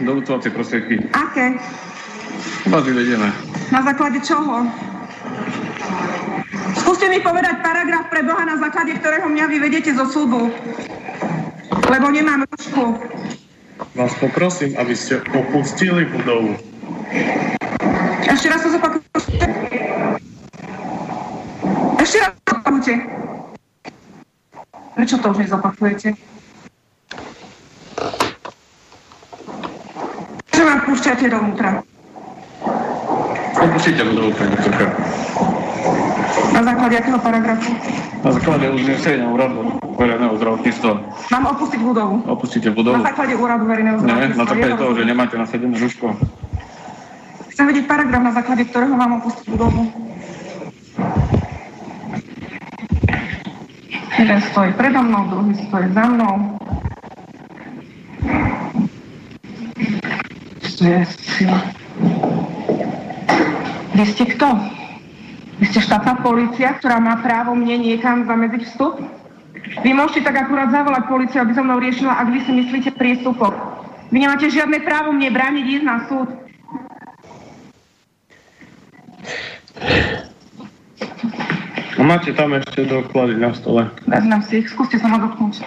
použité? Donucovacie prostriedky. Aké? Vás vyvedieme. Na základe čoho? Skúste mi povedať paragraf pre Boha, na základe ktorého mňa vyvedete zo súdu. Lebo nemám rušku. Vás poprosím, aby ste opustili budovu. Ešte raz to zopakujte. Ešte raz to zopakujte. Prečo to už nezopakujete? Čo ma púšťate dovnútra? Opustite budovu, pani doktorka. Na základe akého paragrafu? Na základe uznesenia úradu verejného zdravotníctva. Mám opustiť budovu. Opustíte budovu. Na základe úradu verejného Nie, zdravotníctva. na základe Je toho, že nemáte nasadené rúško. Chcem vedieť paragraf, na základe ktorého mám opustiť budovu. Jeden stojí predo mnou, druhý stojí za mnou. To je sila. Vy ste kto? Vy ste štátna policia, ktorá má právo mne niekam zamedziť vstup? Vy môžete tak akurát zavolať policiu, aby so mnou riešila, ak vy si myslíte priestupok. Vy nemáte žiadne právo mne brániť ísť na súd. A máte tam ešte doklady na stole. Vezmem si ich, skúste sa ma dotknúť.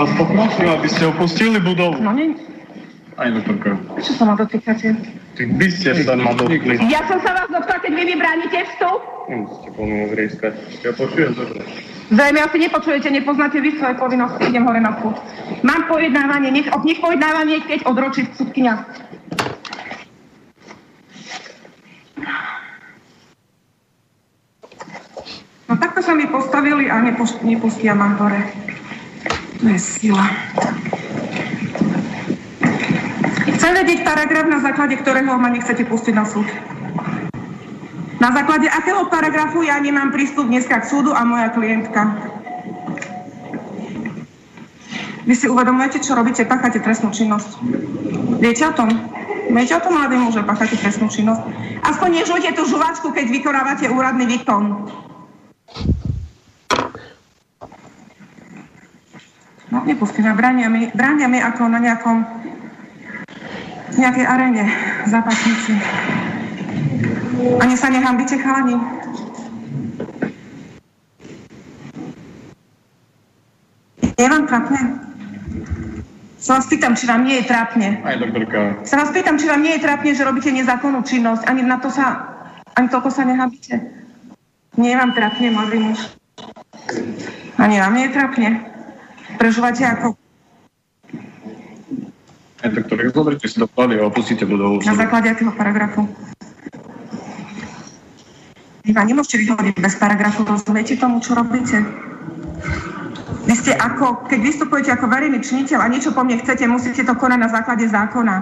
Vás poprosím, aby ste opustili budovu. No nie, Aj doktorka. prečo sa ma dotýkate? Tak by ste sa ma dotkli. Ja som sa vás dotkla, keď vy mi bránite vstup? Nemusíte po mne zrieskať. Ja počujem dobre. Zrejme asi nepočujete, nepoznáte vy svoje povinnosti, idem hore na súd. Mám pojednávanie, nech, nech pojednávanie keď odročí súdkynia. No takto sa mi postavili a nepustia ma hore. To je sila. Chcem vedieť paragraf, na základe ktorého ma nechcete pustiť na súd. Na základe akého paragrafu ja nemám prístup dneska k súdu a moja klientka? Vy si uvedomujete, čo robíte? Páchate trestnú činnosť. Viete o tom? Viete o tom, mladý muž, že páchate trestnú činnosť? Aspoň nežujte tú žuvačku, keď vykonávate úradný výkon. No, nepustí ma. Mi, bránia mi ako na nejakom nejakej arene zápasníci. Ani sa nehambíte, chalani. Je vám trápne? Sa vás pýtam, či vám nie je trápne. Aj doktorka. Sa vás pýtam, či vám nie je trápne, že robíte nezákonnú činnosť. Ani na to sa, ani toľko sa nehambíte. Nie je vám trápne, mladý muž. Ani vám nie je trápne. Prežívate ako Aj doktorka, zoberte si doklady a opustíte budovu. Na základe akého paragrafu? Vy ma nemôžete vyhodiť bez paragrafu, rozumiete tomu, čo robíte? Vy ste ako, keď vystupujete ako verejný činiteľ a niečo po mne chcete, musíte to konať na základe zákona.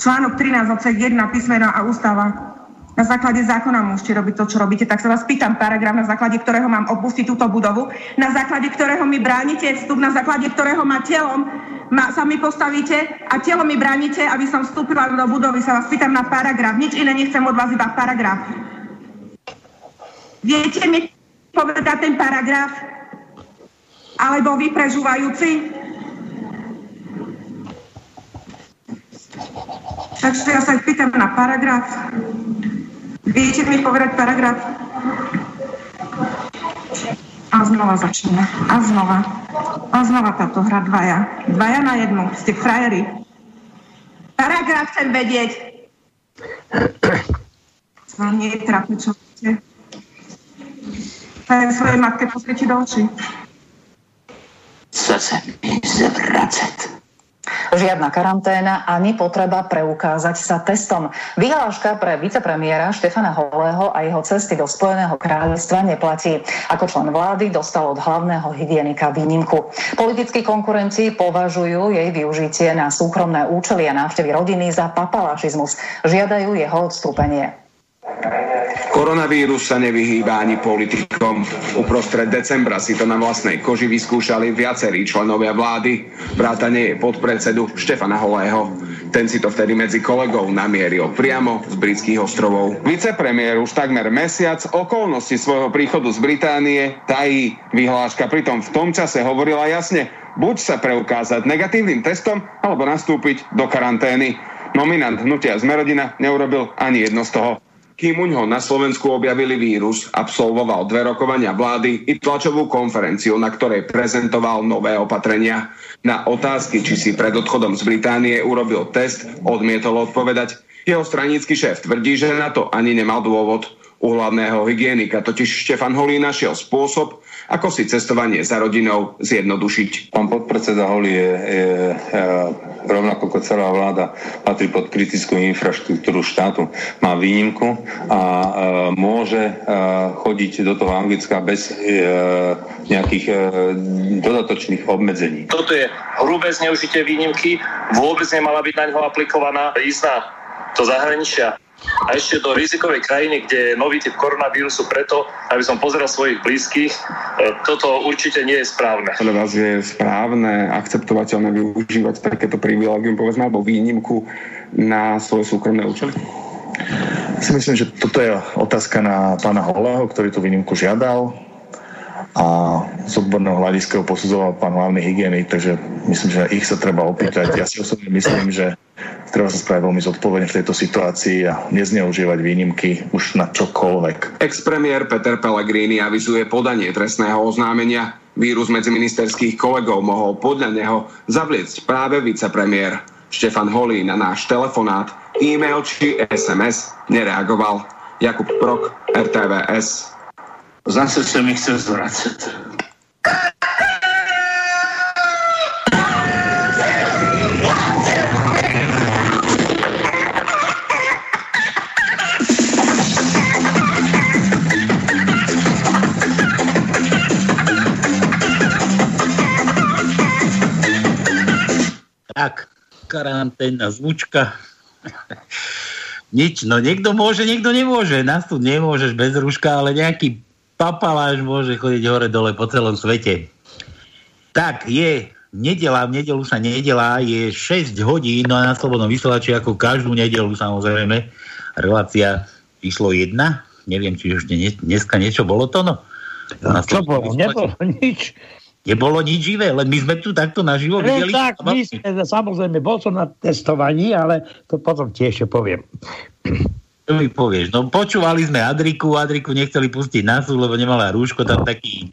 Článok 13 odsek 1 písmena a ústava. Na základe zákona môžete robiť to, čo robíte. Tak sa vás pýtam paragraf, na základe ktorého mám opustiť túto budovu, na základe ktorého mi bránite vstup, na základe ktorého ma telom ma, sa mi postavíte a telom mi bránite, aby som vstúpila do budovy. Sa vás pýtam na paragraf. Nič iné nechcem od vás, iba paragraf. Viete mi povedať ten paragraf? Alebo vy prežúvajúci? Takže ja sa pýtam na paragraf. Viete mi povedať paragraf? A znova začneme. A znova. A znova táto hra dvaja. Dvaja na jednu. Ste frajeri. Paragraf chcem vedieť. Vám nie je trápne, čo chcete. Tak svojej matke pozrite do očí. Chce se mi zvracet. Žiadna karanténa ani potreba preukázať sa testom. Vyhláška pre vicepremiéra Štefana Holého a jeho cesty do Spojeného kráľovstva neplatí. Ako člen vlády dostal od hlavného hygienika výnimku. Politickí konkurencii považujú jej využitie na súkromné účely a návštevy rodiny za papalašizmus. Žiadajú jeho odstúpenie. Koronavírus sa nevyhýba ani politikom. Uprostred decembra si to na vlastnej koži vyskúšali viacerí členovia vlády. Vrátane je podpredsedu Štefana Holého. Ten si to vtedy medzi kolegov namieril priamo z britských ostrovov. Vicepremiér už takmer mesiac okolnosti svojho príchodu z Británie tají. Vyhláška pritom v tom čase hovorila jasne, buď sa preukázať negatívnym testom, alebo nastúpiť do karantény. Nominant hnutia Zmerodina neurobil ani jedno z toho. Kým u ňoho na Slovensku objavili vírus, absolvoval dve rokovania vlády i tlačovú konferenciu, na ktorej prezentoval nové opatrenia. Na otázky, či si pred odchodom z Británie urobil test, odmietol odpovedať. Jeho stranícky šéf tvrdí, že na to ani nemal dôvod. U hlavného hygienika totiž Štefan Holý našiel spôsob, ako si cestovanie za rodinou zjednodušiť? Pán podpredseda Holi je, je, je rovnako ako celá vláda patrí pod kritickú infraštruktúru štátu. Má výnimku a e, môže e, chodiť do toho Anglicka bez e, nejakých e, dodatočných obmedzení. Toto je hrubé zneužitie výnimky. Vôbec nemala byť na ňo aplikovaná ísť do zahraničia a ešte do rizikovej krajiny, kde je nový typ koronavírusu preto, aby som pozeral svojich blízkych, e, toto určite nie je správne. Podľa vás je správne, akceptovateľné využívať takéto privilegium, povedzme, alebo výnimku na svoje súkromné účely? Si myslím, že toto je otázka na pána Holého, ktorý tú výnimku žiadal a z odborného hľadiska ho posudzoval pán hlavný hygienik, takže myslím, že ich sa treba opýtať. Ja si osobne myslím, že treba sa spraviť veľmi zodpovedne v tejto situácii a nezneužívať výnimky už na čokoľvek. Ex-premiér Peter Pellegrini avizuje podanie trestného oznámenia. Vírus medzi ministerských kolegov mohol podľa neho zavliecť práve vicepremiér. Štefan Holý na náš telefonát, e-mail či SMS nereagoval. Jakub Prok, RTVS. Zase se mi chce zvracet. Tak, karanténna zvučka. Nič, no niekto môže, niekto nemôže. Nás tu nemôžeš bez rúška, ale nejaký papaláš môže chodiť hore-dole po celom svete. Tak, je nedela, v nedelu sa nedela, je 6 hodín, no a na Slobodnom vysielači ako každú nedelu samozrejme, relácia číslo 1, neviem, či ešte dneska niečo bolo to, no. no čo bolo? Nebolo nič. Nebolo nič živé, len my sme tu takto naživo no, videli. Tak, my sme, samozrejme, bol som na testovaní, ale to potom tiež poviem. Čo mi povieš? No počúvali sme Adriku, Adriku nechceli pustiť na súd, lebo nemala rúško, tam taký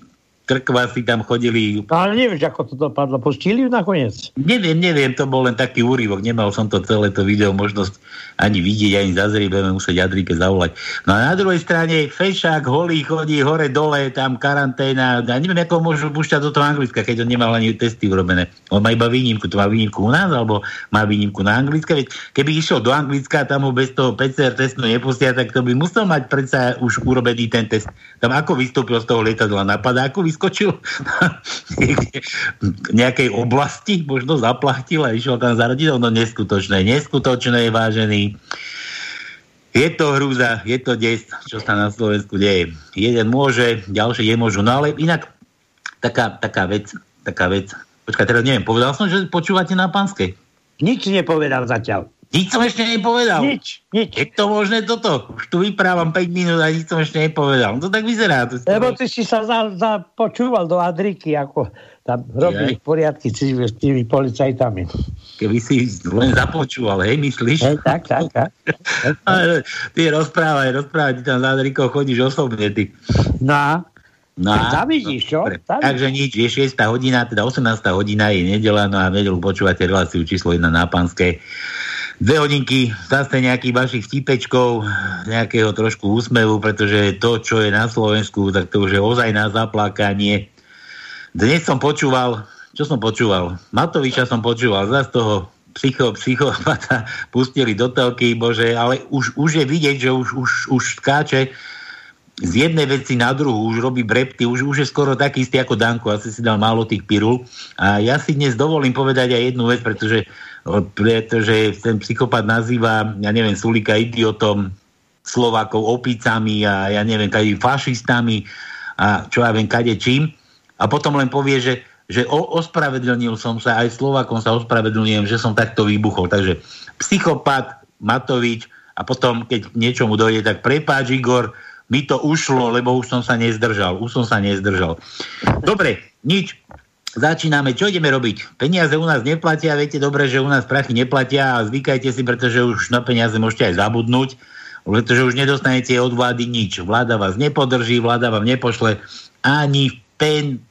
krkvasy tam chodili. No, ale nevieš, ako to dopadlo. Pustili ju nakoniec? Neviem, neviem, to bol len taký úryvok. Nemal som to celé to video možnosť ani vidieť, ani zazrieť, budeme musieť Jadrike zavolať. No a na druhej strane Fešák holý chodí hore dole, tam karanténa. Ja neviem, ako môžu púšťať do toho Anglicka, keď on nemal ani testy urobené. On má iba výnimku, to má výnimku u nás, alebo má výnimku na Anglicka. Veď keby išiel do Anglicka, tam ho bez toho PCR testu nepustia, tak to by musel mať predsa už urobený ten test. Tam ako vystúpil z toho lietadla na padáku, vyskočil v nejakej oblasti, možno zaplachtil a išiel tam zaradiť. No neskutočné, neskutočné, vážený. Je to hrúza, je to des, čo sa na Slovensku deje. Jeden môže, ďalšie nemôžu. No ale inak taká, taká vec, taká vec. Počkaj, teraz neviem, povedal som, že počúvate na pánskej. Nič nepovedal zatiaľ. Nič som ešte nepovedal. Nič, nič. Je to možné toto? Už tu vyprávam 5 minút a nič som ešte nepovedal. No to tak vyzerá. To Lebo ty si sa započúval za do Adriky, ako tam robí ja. poriadky s tými policajtami. Keby si len započúval, hej, myslíš? Hej, tak, tak, tak. ty rozprávaj, rozprávaj, ty tam za Adrikou chodíš osobne, ty. No, No, tam vidíš, čo? Tam Takže nič, je 6 hodina, teda 18 hodina je nedela, no a v nedelu počúvate reláciu číslo 1 na Panskej dve hodinky zase nejakých vašich vtipečkov, nejakého trošku úsmevu, pretože to, čo je na Slovensku, tak to už je ozaj na zaplakanie. Dnes som počúval čo som počúval? Matoviča som počúval, zase toho psycho, psychopata pustili do telky, bože, ale už, už je vidieť, že už, už, už skáče z jednej veci na druhú, už robí brepty, už, už je skoro taký istý ako Danko, asi si dal málo tých pirul. A ja si dnes dovolím povedať aj jednu vec, pretože, pretože ten psychopat nazýva, ja neviem, Sulika idiotom, Slovákov opícami a ja neviem, kade fašistami a čo ja viem, kade čím. A potom len povie, že že o, ospravedlnil som sa, aj Slovakom sa ospravedlňujem, že som takto vybuchol. Takže psychopat Matovič a potom, keď niečomu dojde, tak prepáč Igor, mi to ušlo, lebo už som sa nezdržal. Už som sa nezdržal. Dobre, nič. Začíname. Čo ideme robiť? Peniaze u nás neplatia, viete dobre, že u nás prachy neplatia a zvykajte si, pretože už na peniaze môžete aj zabudnúť, pretože už nedostanete od vlády nič. Vláda vás nepodrží, vláda vám nepošle ani pen,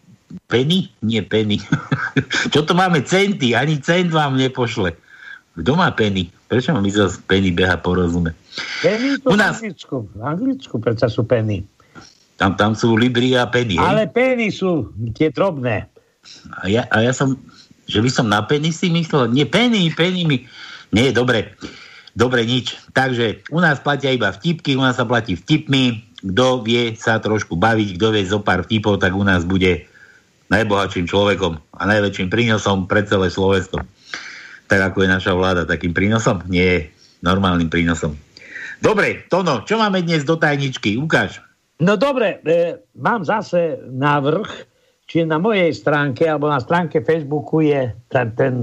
Penny? Nie penny. Čo to máme? Centy. Ani cent vám nepošle. Kto má penny? Prečo mám myslel, penny beha porozume? Penny to U nás... v Anglicku. V Anglicku predsa sú penny. Tam, tam sú libry a penny. Ale hej? penny sú tie drobné. A ja, a ja som, že by som na penny si myslel, nie penny, penny mi... Nie, dobre. Dobre, nič. Takže u nás platia iba vtipky, u nás sa platí vtipmi. Kto vie sa trošku baviť, kto vie zo pár vtipov, tak u nás bude najbohatším človekom a najväčším prínosom pre celé Slovensko. Tak ako je naša vláda takým prínosom? Nie, normálnym prínosom. Dobre, Tono, čo máme dnes do tajničky? Ukáž. No dobre, e, mám zase návrh, či na mojej stránke alebo na stránke Facebooku je ten, ten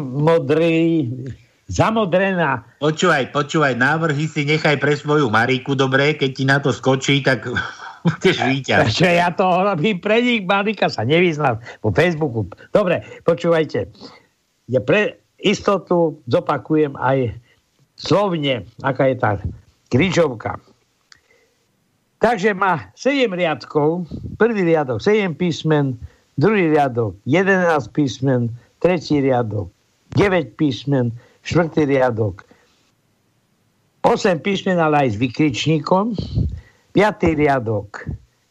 modrý, zamodrená. Počúvaj, počúvaj, návrhy si nechaj pre svoju Maríku, dobre, keď ti na to skočí, tak budeš víťaz. Čo ja to robím pre nich, Marika sa nevyznám po Facebooku. Dobre, počúvajte. Ja pre istotu zopakujem aj slovne, aká je tá križovka. Takže má 7 riadkov, prvý riadok 7 písmen, druhý riadok 11 písmen, tretí riadok 9 písmen, štvrtý riadok 8 písmen, ale aj s vykričníkom, 5. riadok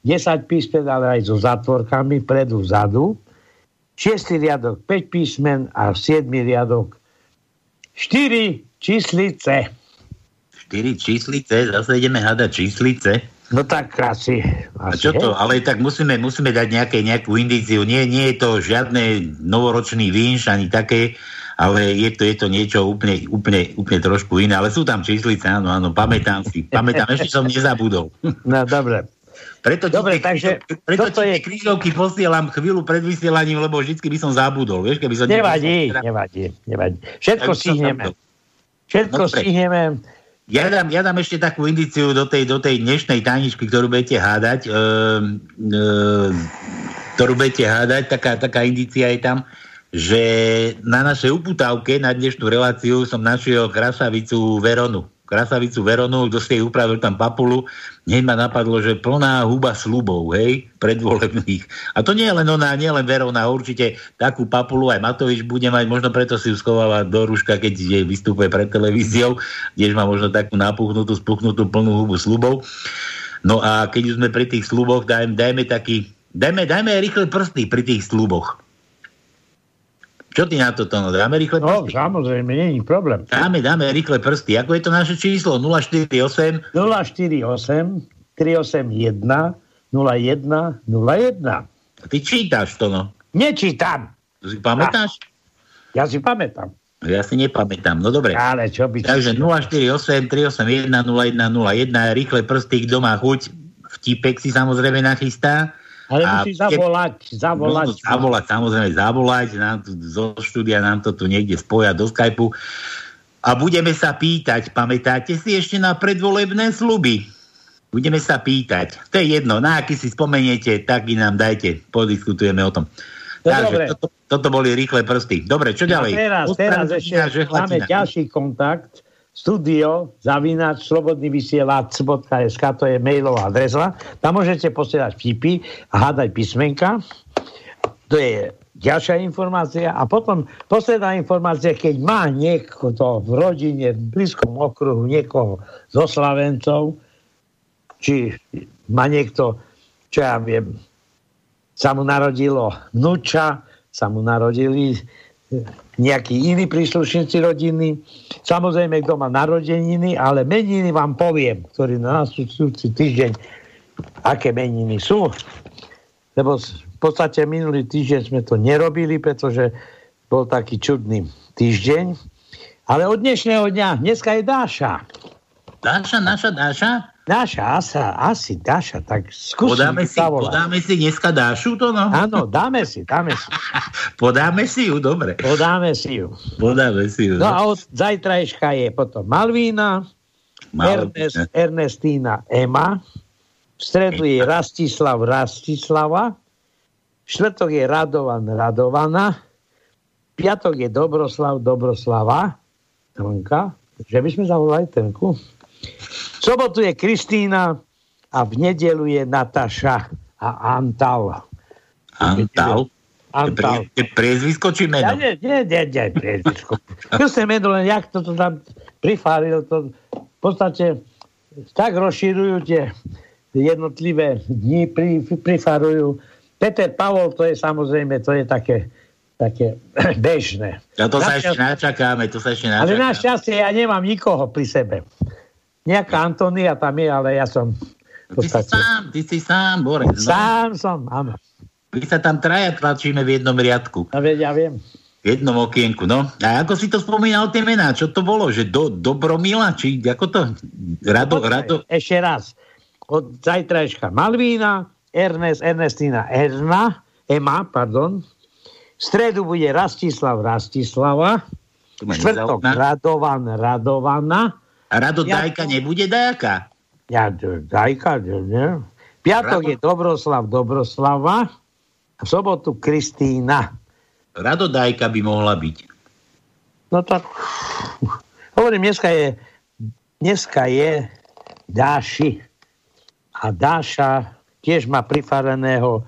10 písmen, ale aj so zatvorkami predu, vzadu. 6. riadok 5 písmen a 7. riadok 4 číslice. 4 číslice? Zase ideme hádať číslice? No tak asi. asi a čo to? Ale tak musíme, musíme dať nejaké, nejakú indíciu. Nie, nie je to žiadne novoročný vínš ani také ale je to, je to niečo úplne, úplne, úplne trošku iné. Ale sú tam číslice, áno, áno, pamätám si. Pamätám, ešte som nezabudol. No, dobre. Preto Dobre, tie, takže preto toto je... krížovky posielam chvíľu pred vysielaním, lebo vždy by som zabudol. Vieš, keby som nevadí, teda... nevadí, nevadí. Všetko stihneme. Všetko no, stihneme. Ja dám, ja dám ešte takú indiciu do tej, do tej dnešnej tajničky, ktorú budete hádať. E, e, ktorú budete hádať, taká, taká indícia je tam že na našej uputávke na dnešnú reláciu som našiel krasavicu Veronu. Krasavicu Veronu, kto si jej upravil tam papulu, hneď ma napadlo, že plná huba slubov, hej, predvolebných. A to nie je len ona, nie len Verona, určite takú papulu aj Matovič bude mať, možno preto si ju schováva do rúška, keď je vystupuje pred televíziou, tiež má možno takú napuchnutú, spuchnutú plnú hubu slubov. No a keď už sme pri tých sluboch, dajme, dajme taký, dajme, dajme rýchle prsty pri tých sluboch. Čo ty na to, Tono? Dáme rýchle no, prsty? No, samozrejme, je problém. Dáme, dáme rýchle prsty. Ako je to naše číslo? 048? 048 381 01 01. Ty čítaš to, no? Nečítam. To si pamätáš? Ja si pamätám. Ja si nepamätám. No dobre. Ale čo by... Takže 048 381 01 01. Rýchle prsty, kto má chuť. Vtipek si samozrejme nachystá. Ale musí zavolať, zavolať. No, zavolať, samozrejme, zavolať. Nám tu, zo štúdia nám to tu niekde spoja do Skypeu. A budeme sa pýtať, pamätáte si ešte na predvolebné sluby? Budeme sa pýtať. To je jedno, na aký si spomeniete, tak i nám dajte, podiskutujeme o tom. No, Takže toto, toto boli rýchle prsty. Dobre, čo ďalej? No teraz, teraz ešte máme ďalší kontakt studio zavinač slobodný vysielač.sk to je mailová adresa. Tam môžete posielať vtipy a hádať písmenka. To je ďalšia informácia. A potom posledná informácia, keď má niekto v rodine, v blízkom okruhu niekoho zo Slavencov, či má niekto, čo ja viem, sa mu narodilo vnúča, sa mu narodili nejakí iní príslušníci rodiny. Samozrejme, kto má narodeniny, ale meniny vám poviem, ktorý na nastupujúci týždeň, aké meniny sú. Lebo v podstate minulý týždeň sme to nerobili, pretože bol taký čudný týždeň. Ale od dnešného dňa, dneska je Dáša. Dáša, naša Dáša? Dáša, asa, asi Dáša, tak skúsim podáme si, podáme si dneska Dášu to, no? Áno, dáme si, dáme si. podáme si ju, dobre. Podáme si ju. Podáme si ju. No a od zajtrajška je potom Malvína, Ernest, Ernestína Ema, v stredu je Rastislav Rastislava, štvrtok je Radovan Radovana, piatok je Dobroslav Dobroslava, Trnka, že by sme zavolali Trnku. Sobotu je Kristýna a v nedelu je Nataša a Antal. Antal? Antal. Je priezvisko či meno? Ja, nie, nie, nie, nie priezvisko. Krstné meno, len jak to, to tam prifáril, to v podstate tak rozširujú tie jednotlivé dni, pri, prifarujú. Peter Pavol, to je samozrejme, to je také také bežné. No to sa ešte načakáme, to sa ešte načakáme. Ale našťastie ja nemám nikoho pri sebe. Nejaká Antonia tam je, ale ja som... Ty si sám, ty si sám, Borec. No. Sám som, áno. My sa tam traja tlačíme v jednom riadku. Veď, ja viem. V jednom okienku, no. A ako si to spomínal, tie mená, čo to bolo? Že do, Dobromila, či ako to? Rado, no, Rado? Ešte raz. Od zajtrajška Malvína, Ernest, Ernestina Erna, Ema, pardon. V stredu bude Rastislav Rastislava. Štvrtok Radovan Radovana. Rado Dajka nebude Dajka? Ja, Dajka, nie. Piatok Rado... je Dobroslav Dobroslava. V sobotu Kristýna. Rado Dajka by mohla byť. No tak, hovorím, dneska je, dneska je Dáši. A Dáša tiež má prifareného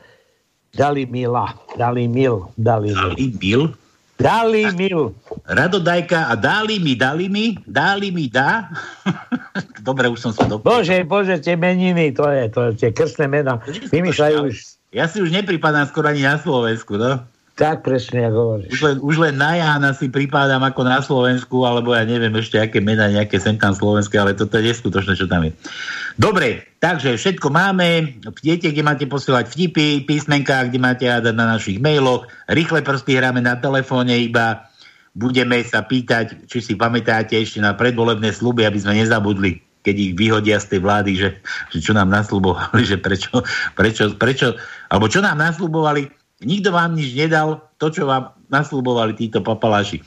Dalimila. Dalimil. Dalimil. Dalimil? Dali mil. Radodajka a dali mi, dali mi, dali mi, dá. Dobre, už som sa dopovedal. Bože, bože, tie meniny, to je, to je tie krstné mená. Vymýšľajú už. Ja si už nepripadám skoro ani na Slovensku, no? Tak presne, ako hovoríš. Už len, už len na Jána si pripádam ako na Slovensku, alebo ja neviem ešte, aké mená, nejaké sem tam slovenské, ale toto je neskutočné, čo tam je. Dobre, takže všetko máme. Viete, kde máte posielať vtipy, písmenka, kde máte hádať na našich mailoch. Rýchle prsty hráme na telefóne iba. Budeme sa pýtať, či si pamätáte ešte na predvolebné sluby, aby sme nezabudli keď ich vyhodia z tej vlády, že, že čo nám nasľubovali, že prečo, prečo, prečo, alebo čo nám nasľubovali, Nikto vám nič nedal, to, čo vám naslúbovali títo papaláši.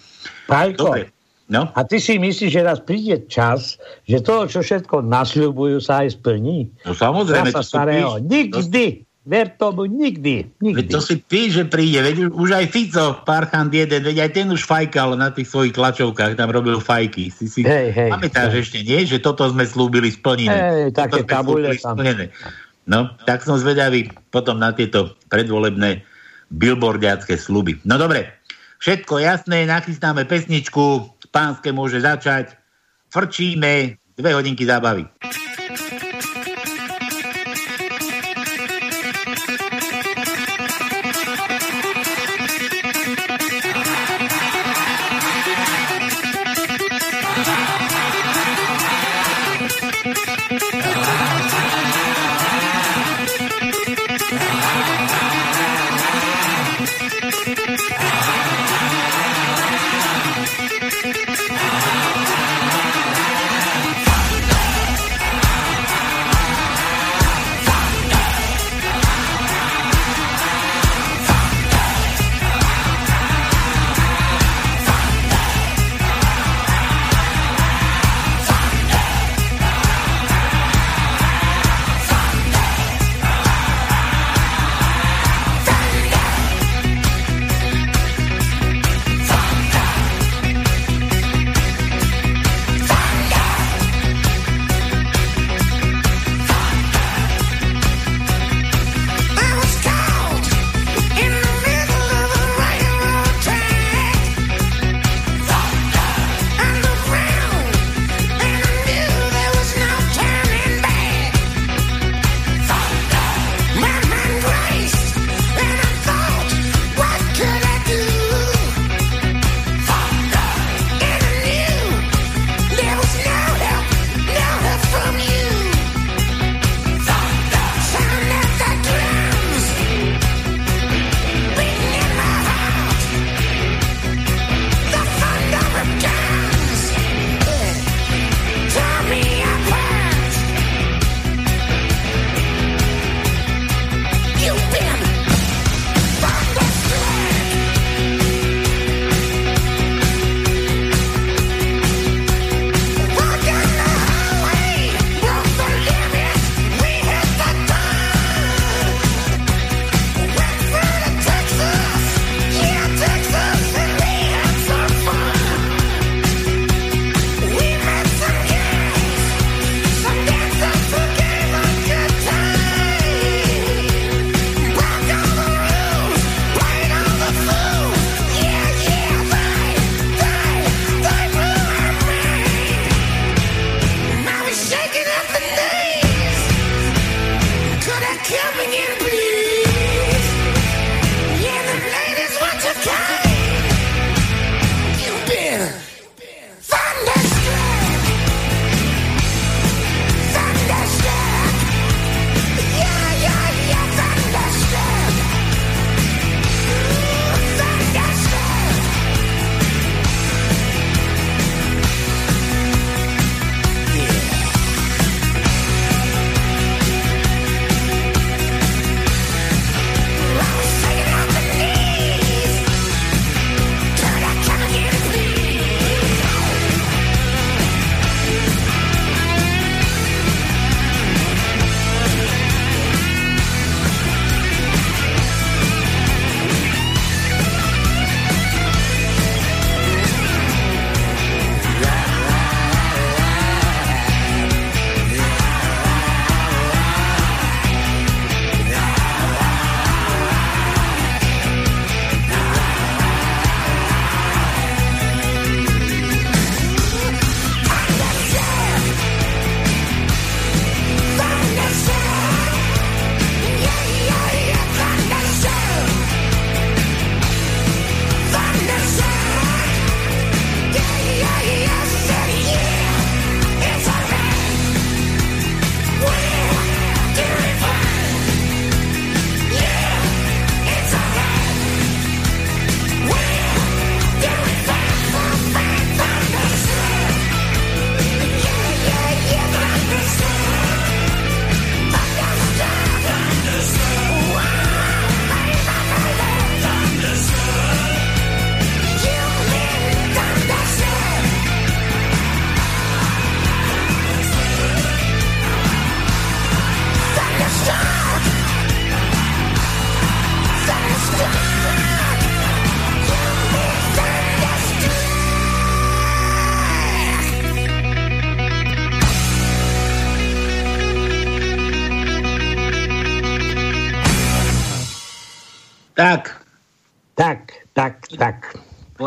Pajko, Dobre. No? A ty si myslíš, že raz príde čas, že to, čo všetko nasľubujú, sa aj splní? No samozrejme. to starého. Píš, nikdy. To... Ver tomu, nikdy. nikdy. Veď to si píš, že príde. Veď už aj Fico, parchant jeden, veď aj ten už fajkal na tých svojich tlačovkách, tam robil fajky. Si si hej, hej, pamätáš hej. ešte, nie? Že toto sme slúbili splnené. Hej, také tabule tam. Splnené. No, tak som zvedavý potom na tieto predvolebné billboardiacké sluby. No dobre, všetko jasné, nachystáme pesničku, pánske môže začať, frčíme, dve hodinky zábavy.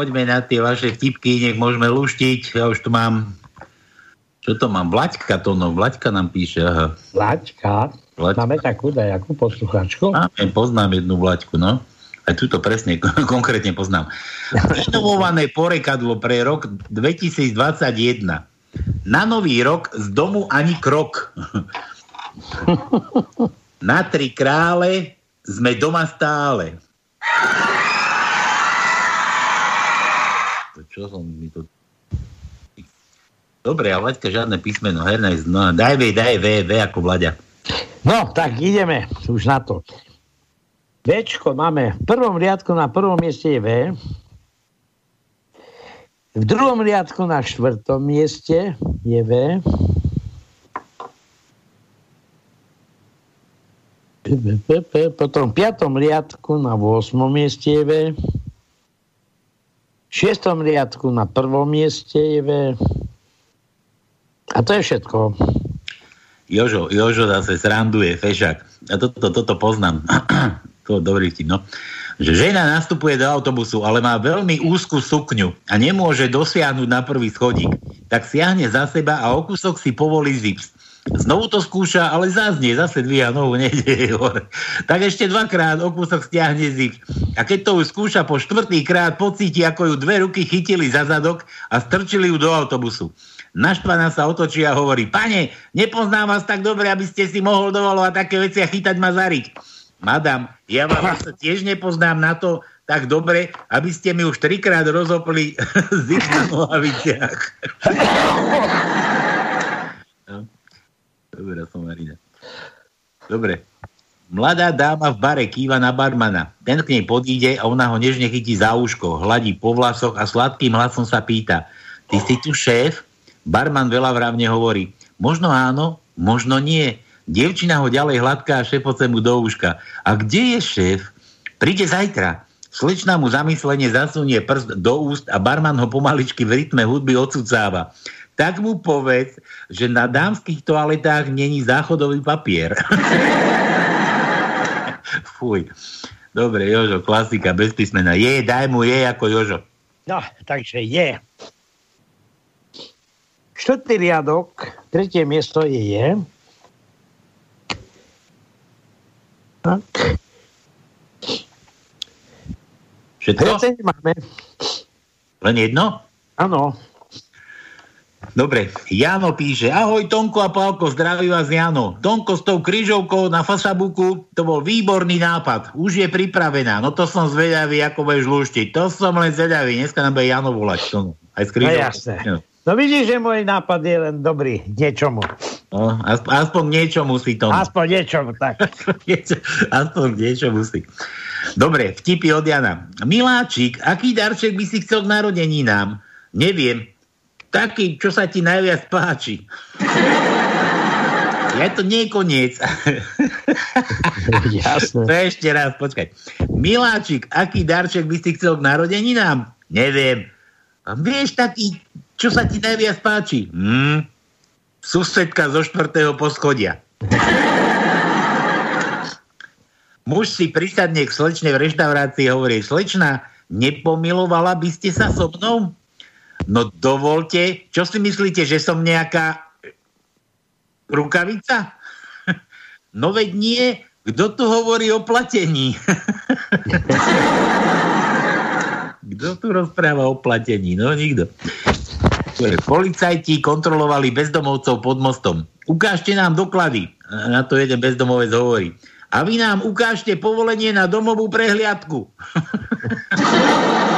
Poďme na tie vaše vtipky, nech môžeme luštiť. Ja už tu mám... Čo to mám? Vlaďka to, no. Vlaďka nám píše, aha. Vlaďka? Vlaďka. Máme takú dajakú posluchačku? Máme, poznám jednu Vlaďku, no. Aj túto presne, konkrétne poznám. Renovované porekadlo pre rok 2021. Na nový rok z domu ani krok. Na tri krále sme doma stále. Čo som mi to... Dobre, a Vlaďka žiadne písmeno, herné, no, daj V, daj V, V ako Vlaďa. No, tak ideme už na to. Včko máme v prvom riadku na prvom mieste je V. V druhom riadku na štvrtom mieste je V. Potom v piatom riadku na 8. mieste je V. V šiestom riadku na prvom mieste je V. A to je všetko. Jožo, Jožo zase sranduje, fešak. A toto, to, toto poznám. to dobrý vtip, no. Že žena nastupuje do autobusu, ale má veľmi úzku sukňu a nemôže dosiahnuť na prvý schodík. Tak siahne za seba a o kúsok si povolí zips. Znovu to skúša, ale zaznie, zase dvíha nohu, nejde hore. Tak ešte dvakrát o kúsok stiahne zip. A keď to už skúša po štvrtý krát, pocíti, ako ju dve ruky chytili za zadok a strčili ju do autobusu. Naštvaná sa otočí a hovorí, pane, nepoznám vás tak dobre, aby ste si mohol dovolovať také veci a chytať ma zariť. Madam, ja vás tiež nepoznám na to tak dobre, aby ste mi už trikrát rozopli zip na nohaviciach. Dobre, som Marina. Dobre. Mladá dáma v bare kýva na barmana. Ten k nej podíde a ona ho nežne chytí za úško, hladí po vlasoch a sladkým hlasom sa pýta. Ty si tu šéf? Barman veľa vravne hovorí. Možno áno, možno nie. Dievčina ho ďalej hladká a šepoce mu do úška. A kde je šéf? Príde zajtra. Slečná mu zamyslenie zasunie prst do úst a barman ho pomaličky v rytme hudby odsucáva tak mu povedz, že na dámskych toaletách není záchodový papier. Fuj. Dobre, Jožo, klasika, bez písmena. Je, daj mu je ako Jožo. No, takže je. Štvrtý riadok, tretie miesto je je. Tak. Všetko? máme. Len jedno? Áno. Dobre, Jano píše, ahoj Tonko a Pálko, zdraví vás Jano. Tonko s tou krížovkou na Fasabuku, to bol výborný nápad, už je pripravená, no to som zvedavý, ako budeš lúštiť. To som len zvedavý, dneska nám bude Jano volať. To, aj s. No jasné. No. no vidíš, že môj nápad je len dobrý, niečomu. No, aspoň, aspoň niečo musí to. Aspoň niečomu, tak. aspoň niečo musí. Dobre, vtipy od Jana. Miláčik, aký darček by si chcel k narodeninám? Neviem, taký, čo sa ti najviac páči. Ja to nie je koniec. Jasne. To ešte raz, počkaj. Miláčik, aký darček by si chcel k narodeninám? Neviem. A vieš taký, čo sa ti najviac páči? Hmm, susedka zo štvrtého poschodia. Muž si prisadne k slečne v reštaurácii hovorí, slečna, nepomilovala by ste sa so mnou? No dovolte, čo si myslíte, že som nejaká rukavica? No veď nie, kto tu hovorí o platení? Kto tu rozpráva o platení? No nikto. Policajti kontrolovali bezdomovcov pod mostom. Ukážte nám doklady. Na to jeden bezdomovec hovorí. A vy nám ukážte povolenie na domovú prehliadku.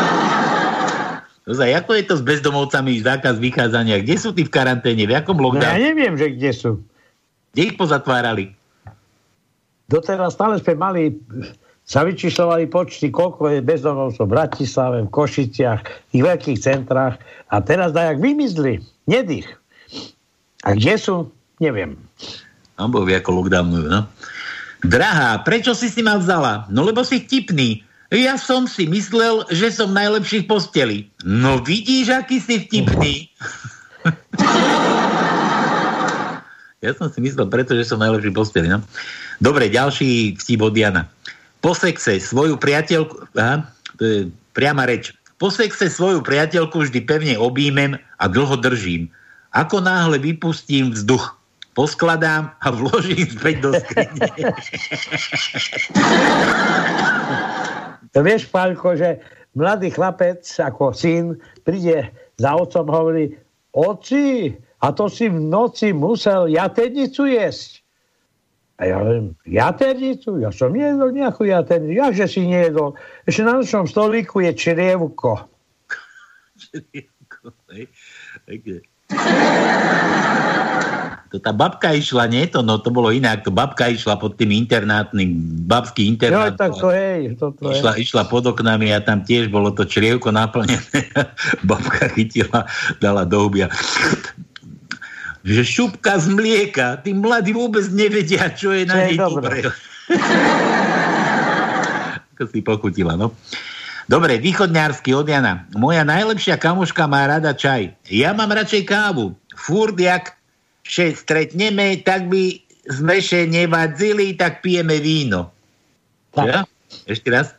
Ozaj, ako je to s bezdomovcami, zákaz vychádzania? Kde sú tí v karanténe? V jakom lockdown? No ja neviem, že kde sú. Kde ich pozatvárali? Doteraz stále sme mali, sa vyčíslovali počty, koľko je bezdomovcov v Bratislave, v Košiciach, v tých veľkých centrách a teraz dajak vymizli. Nedých. A kde sú? Neviem. Tam bol ako lockdownujú, no. Drahá, prečo si si ma vzala? No lebo si vtipný. Ja som si myslel, že som najlepší v posteli. No vidíš, aký si vtipný. ja som si myslel preto, že som najlepší v posteli. No? Dobre, ďalší vtip od Jana. Po sexe svoju priateľku... Aha, to je priama reč. Po sexe svoju priateľku vždy pevne objímem a dlho držím. Ako náhle vypustím vzduch, poskladám a vložím späť do skrine. to vieš, Paľko, že mladý chlapec ako syn príde za otcom hovorí oci, a to si v noci musel jaternicu jesť. A ja hovorím, jaternicu? Ja som nejedol nejakú jaternicu. Ja, že si nejedol. Ešte na nočnom stolíku je črievko. črievko, hej. To tá babka išla, nie to, no to bolo inak. To babka išla pod tým internátnym, babský internát. No, tak to hej. To, to išla, je. išla pod oknami a tam tiež bolo to črievko naplnené. babka chytila, dala do hubia že šupka z mlieka, tí mladí vôbec nevedia, čo je na nej dobré. Ako si pochutila, no. Dobre, východňársky od Jana. Moja najlepšia kamoška má rada čaj. Ja mám radšej kávu. Furt, jak še stretneme, tak by sme še nevadzili, tak pijeme víno. Tak. Ja? Ešte raz.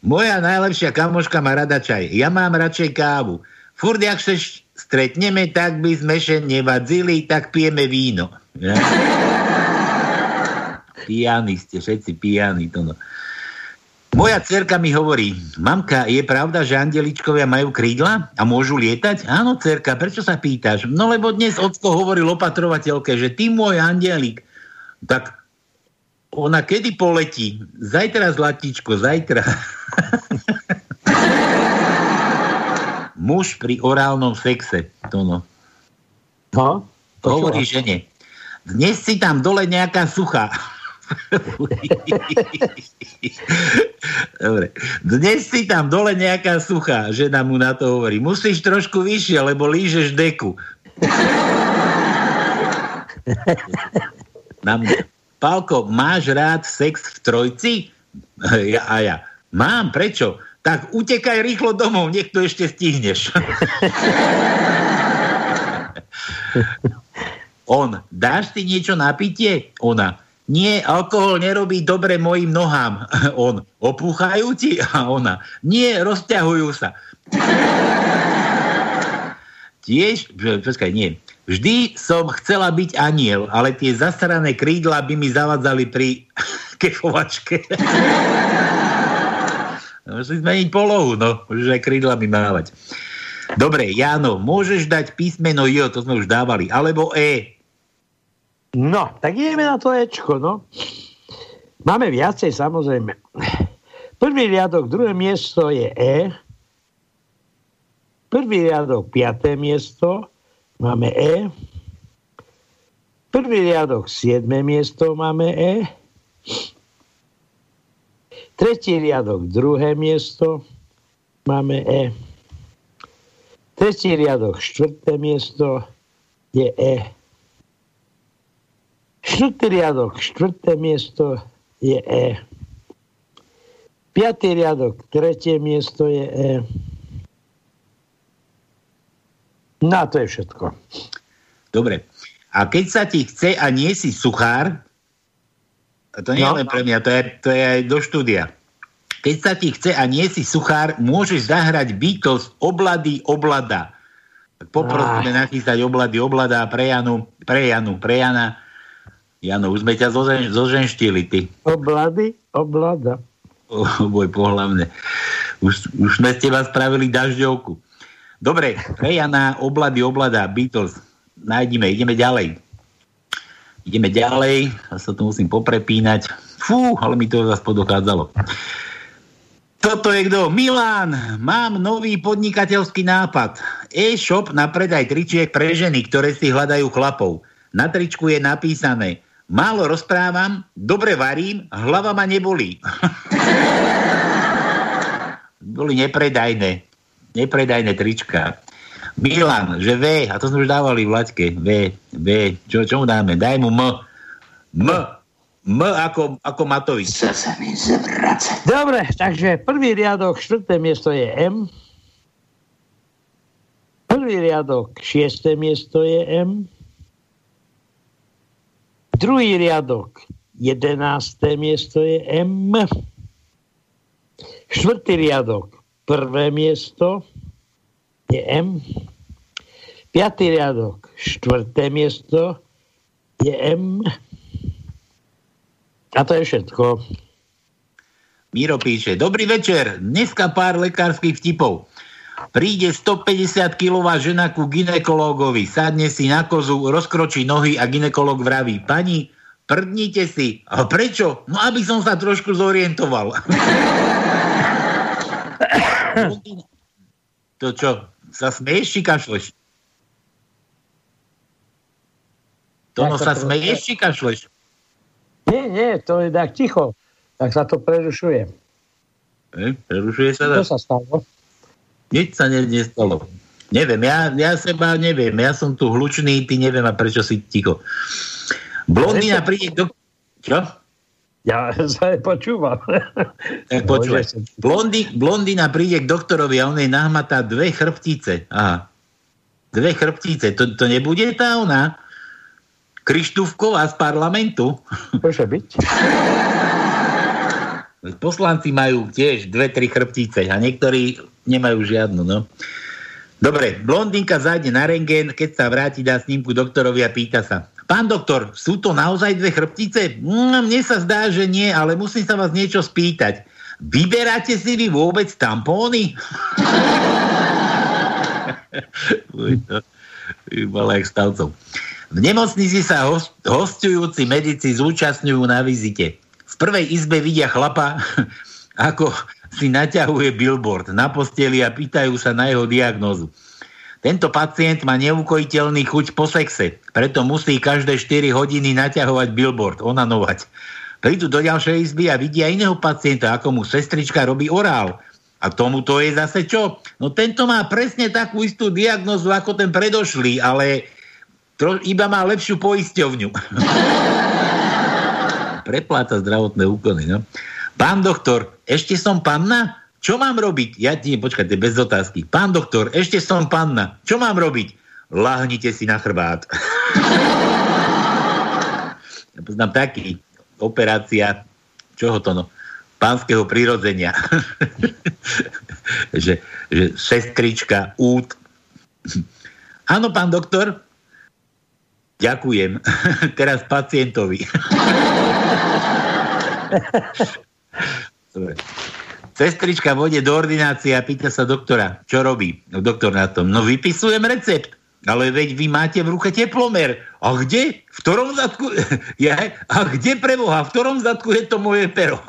Moja najlepšia kamoška má rada čaj. Ja mám radšej kávu. Furt, jak še stretneme, tak by sme še nevadzili, tak pijeme víno. Ja? Pijani ste, všetci pijani. To no. Moja cerka mi hovorí, mamka, je pravda, že andeličkovia majú krídla a môžu lietať? Áno, cerka, prečo sa pýtaš? No lebo dnes ocko hovoril opatrovateľke, že ty môj andelik, tak ona kedy poletí? Zajtra, zlatičko, zajtra. muž pri orálnom sexe. To no. No? Hovorí žene. Dnes si tam dole nejaká suchá. Dobre. Dnes si tam dole nejaká suchá. Žena mu na to hovorí. Musíš trošku vyššie, lebo lížeš deku. Na mňa. Pálko, máš rád sex v trojci? Ja, a ja. Mám, prečo? tak utekaj rýchlo domov, nech to ešte stihneš. On, dáš si niečo na pitie? Ona, nie, alkohol nerobí dobre mojim nohám. On, opúchajú ti? A ona, nie, rozťahujú sa. Tiež, počkaj, nie. Vždy som chcela byť aniel, ale tie zasrané krídla by mi zavadzali pri kefovačke. Musíš zmeniť polohu, no. Môžeš aj krídlami mávať. Dobre, Jano, môžeš dať písmeno J, to sme už dávali, alebo E. No, tak ideme na to Ečko, no. Máme viacej, samozrejme. Prvý riadok, druhé miesto je E. Prvý riadok, piaté miesto, máme E. Prvý riadok, siedme miesto, máme E. Tretí riadok, druhé miesto, máme E. Tretí riadok, štvrté miesto je E. Štvrtý riadok, štvrté miesto je E. Piatý riadok, tretie miesto je E. No a to je všetko. Dobre. A keď sa ti chce a nie si suchár, a to nie no. len pre mňa, to je, to je aj do štúdia. Keď sa ti chce a nie si suchár, môžeš zahrať Beatles oblady, oblada. Poprosíme ah. nachystať oblady, oblada pre Janu, pre Janu, pre Jana. Jano, už sme ťa zožen, zoženštili, ty. Oblady, oblada. O, boj pohlavne. Už, už sme z teba spravili dažďovku. Dobre, pre Jana, oblady, oblada, Beatles. Nájdime, ideme ďalej. Ideme ďalej, ja sa tu musím poprepínať. Fú, ale mi to zase podochádzalo. Toto je kto? Milan, mám nový podnikateľský nápad. E-shop na predaj tričiek pre ženy, ktoré si hľadajú chlapov. Na tričku je napísané Málo rozprávam, dobre varím, hlava ma nebolí. Boli nepredajné. Nepredajné trička. Milan, že V, a to sme už dávali v laťke. V, V, čo, čo mu dáme? Daj mu M. M. M ako, ako Matovič. Sa sa mi zvracať. Dobre, takže prvý riadok, štvrté miesto je M. Prvý riadok, šiesté miesto je M. Druhý riadok, jedenácté miesto je M. Štvrtý riadok, prvé miesto je M. Piatý riadok, štvrté miesto je M. A to je všetko. Miro píše, dobrý večer, dneska pár lekárskych vtipov. Príde 150-kilová žena ku ginekológovi, sadne si na kozu, rozkročí nohy a ginekolog vraví, pani, prdnite si. A prečo? No, aby som sa trošku zorientoval. to čo, sa smeješ či kašleš? Tono sa smeješ či kašleš? Nie, nie, to je tak ticho. Tak sa to prerušuje. E, prerušuje sa to? Čo sa stalo? Nič sa ne, nestalo. Neviem, ja, ja seba neviem. Ja som tu hlučný, ty neviem a prečo si ticho. Blondina príde do... Čo? Ja sa aj počúvam. Tak počúvaj. Blondi, blondina príde k doktorovi a on jej nahmatá dve chrbtice. Aha. Dve chrbtice. To, to nebude tá ona? Krištúfková z parlamentu? Môže byť. Poslanci majú tiež dve, tri chrbtice a niektorí nemajú žiadnu. No. Dobre, blondinka zájde na rengén, keď sa vráti, dá snímku doktorovi a pýta sa. Pán doktor, sú to naozaj dve chrbtice? Mm, mne sa zdá, že nie, ale musím sa vás niečo spýtať. Vyberáte si vy vôbec tampóny? V nemocnici sa host, hostujúci medici zúčastňujú na vizite. V prvej izbe vidia chlapa, ako si naťahuje billboard na posteli a pýtajú sa na jeho diagnózu. Tento pacient má neukojiteľný chuť po sexe, preto musí každé 4 hodiny naťahovať billboard, onanovať. Prídu do ďalšej izby a vidia iného pacienta, ako mu sestrička robí orál. A tomu to je zase čo? No tento má presne takú istú diagnozu ako ten predošlý, ale tro, iba má lepšiu poisťovňu. Prepláca zdravotné úkony. No? Pán doktor, ešte som panna? Čo mám robiť? Ja nie, počkajte, bez otázky. Pán doktor, ešte som panna. Čo mám robiť? Lahnite si na chrbát. ja poznám taký. Operácia, čoho to no? Pánskeho prirodzenia. že, že sestrička, út. Áno, pán doktor? Ďakujem. Teraz pacientovi. Sestrička vode do ordinácie a pýta sa doktora, čo robí? No, doktor na tom, no vypisujem recept. Ale veď vy máte v ruke teplomer. A kde? V ktorom zadku? Ja, a kde pre Boha? V ktorom zadku je to moje pero?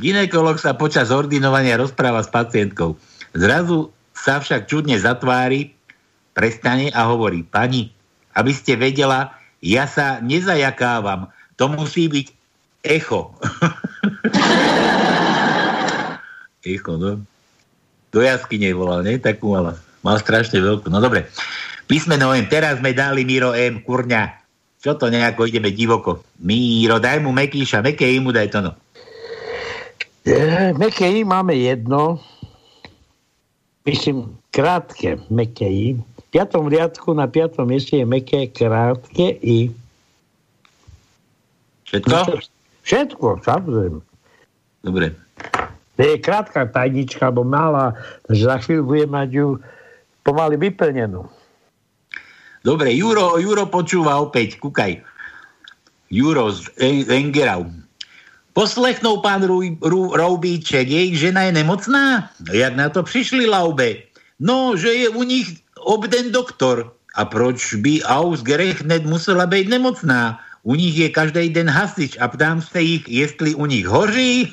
Ginekolog sa počas ordinovania rozpráva s pacientkou. Zrazu sa však čudne zatvári, prestane a hovorí, pani, aby ste vedela, ja sa nezajakávam. To musí byť Echo. Echo, no. Do jaskyne volal, nie? Takú mala. Mal strašne veľkú. No dobre. Písmeno M. Teraz sme dali Miro M. Kurňa. Čo to nejako ideme divoko? Miro, daj mu Mekíša. Meké mu daj to no. E, meké máme jedno. Myslím, krátke meké I. V piatom riadku na piatom mieste je meké krátke I. Všetko? No, Všetko, samozrejme. Dobre. To je krátka tajnička, alebo malá, že za chvíľu bude mať ju pomaly vyplnenú. Dobre, Juro, Juro počúva opäť, kúkaj. Juro z Engerau. Poslechnul pán Rú, Rú, Roubíček, jej žena je nemocná? Jak na to prišli, Laube? No, že je u nich obden doktor. A proč by Ausgerechnet musela byť nemocná? u nich je každý den hasič a ptám se ich, jestli u nich hoří.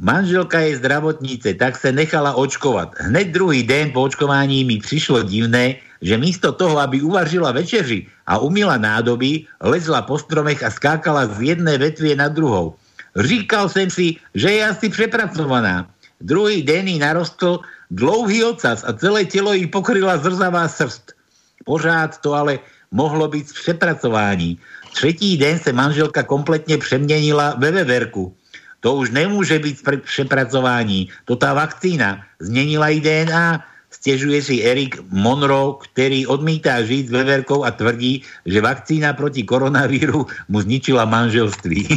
Manželka je zdravotnice, tak se nechala očkovat. Hned druhý den po očkování mi přišlo divné, že místo toho, aby uvařila večeři a umila nádoby, lezla po stromech a skákala z jedné vetvie na druhou. Říkal jsem si, že je asi přepracovaná. Druhý den jí narostl dlouhý ocas a celé tělo jí pokryla zrzavá srst. Pořád to ale mohlo být v přepracování. Třetí den se manželka kompletně přeměnila ve veverku. To už nemůže být přepracování. To tá vakcína změnila i DNA. Stežuje si Erik Monroe, ktorý odmítá žiť s veverkou a tvrdí, že vakcína proti koronavíru mu zničila manželství.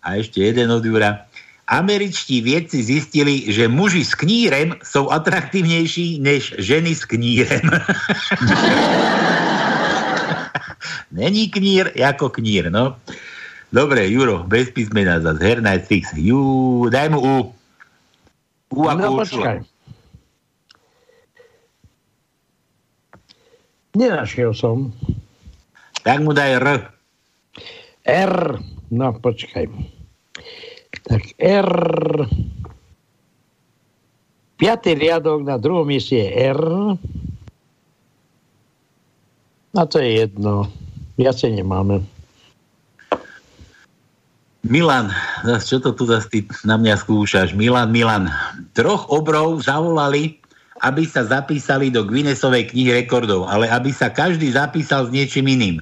a ešte jeden od Jura. Američtí viedci zistili, že muži s knírem sú atraktívnejší než ženy s knírem. Není knír ako knír, no. Dobre, Juro, bez písmena zase. Her night fix. Jú, daj mu U. U ako No, Uršula. počkaj. Nenašiel som. Tak mu daj R. R. No, počkaj. Tak R. Piatý riadok na druhom mieste je R. A to je jedno. Viacej nemáme. Milan, čo to tu zase ty na mňa skúšaš? Milan, Milan. Troch obrov zavolali, aby sa zapísali do Guinnessovej knihy rekordov, ale aby sa každý zapísal s niečím iným.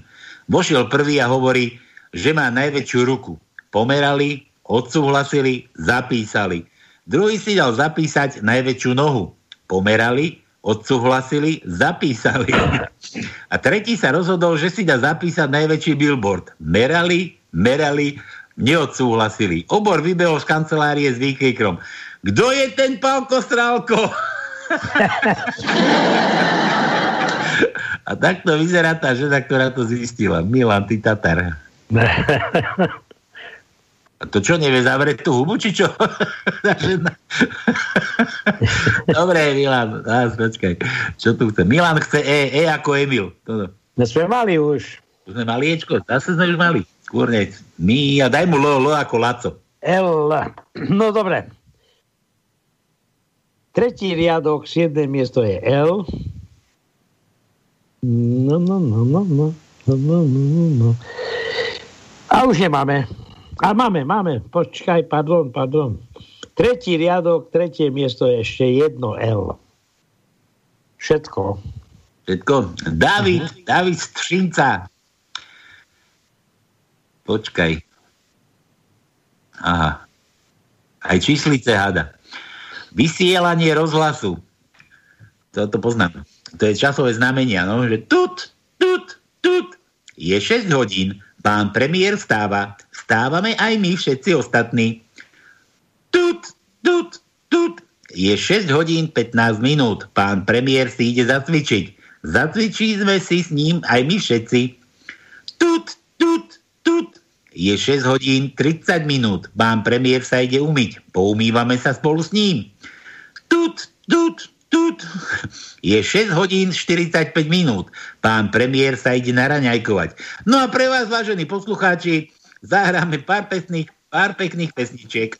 Vošiel prvý a hovorí, že má najväčšiu ruku. Pomerali, odsúhlasili, zapísali. Druhý si dal zapísať najväčšiu nohu. Pomerali, odsúhlasili, zapísali. A tretí sa rozhodol, že si dá zapísať najväčší billboard. Merali, merali, neodsúhlasili. Obor vybehol z kancelárie s výkrikom. Kto je ten pán Kostrálko? A takto vyzerá tá žena, ktorá to zistila. Milan, ty Tatar. A to čo, nevie zavrieť tú hubu, či čo? Tá žena. Dobre, Milan, á, počkaj. Čo tu chce? Milan chce E, E ako Emil. Toto. My sme mali už. Tu sme mali Ečko, zase sme už mali. Skôr nie. My, a daj mu L, L ako Laco. L. No dobre. Tretí riadok, siedme miesto je L. No, no, no, no, no. No, no, no, no, no. A už nemáme. A máme, máme. Počkaj, pardon, pardon. Tretí riadok, tretie miesto je ešte jedno L. Všetko. Všetko. David, David Střinca. Počkaj. Aha. Aj číslice hada. Vysielanie rozhlasu. To, to poznám. To je časové znamenia, no, že tut, tut, tut. Je 6 hodín, pán premiér stáva. Stávame aj my všetci ostatní. Tut, tut, tut. Je 6 hodín 15 minút. Pán premiér si ide zacvičiť. Zacvičí sme si s ním aj my všetci. Tut, tut, tut. Je 6 hodín 30 minút. Pán premiér sa ide umyť. Poumývame sa spolu s ním. Tut, tut, tut. Je 6 hodín 45 minút. Pán premiér sa ide naraňajkovať. No a pre vás, vážení poslucháči, zahráme pár pesných, pár pekných pesničiek.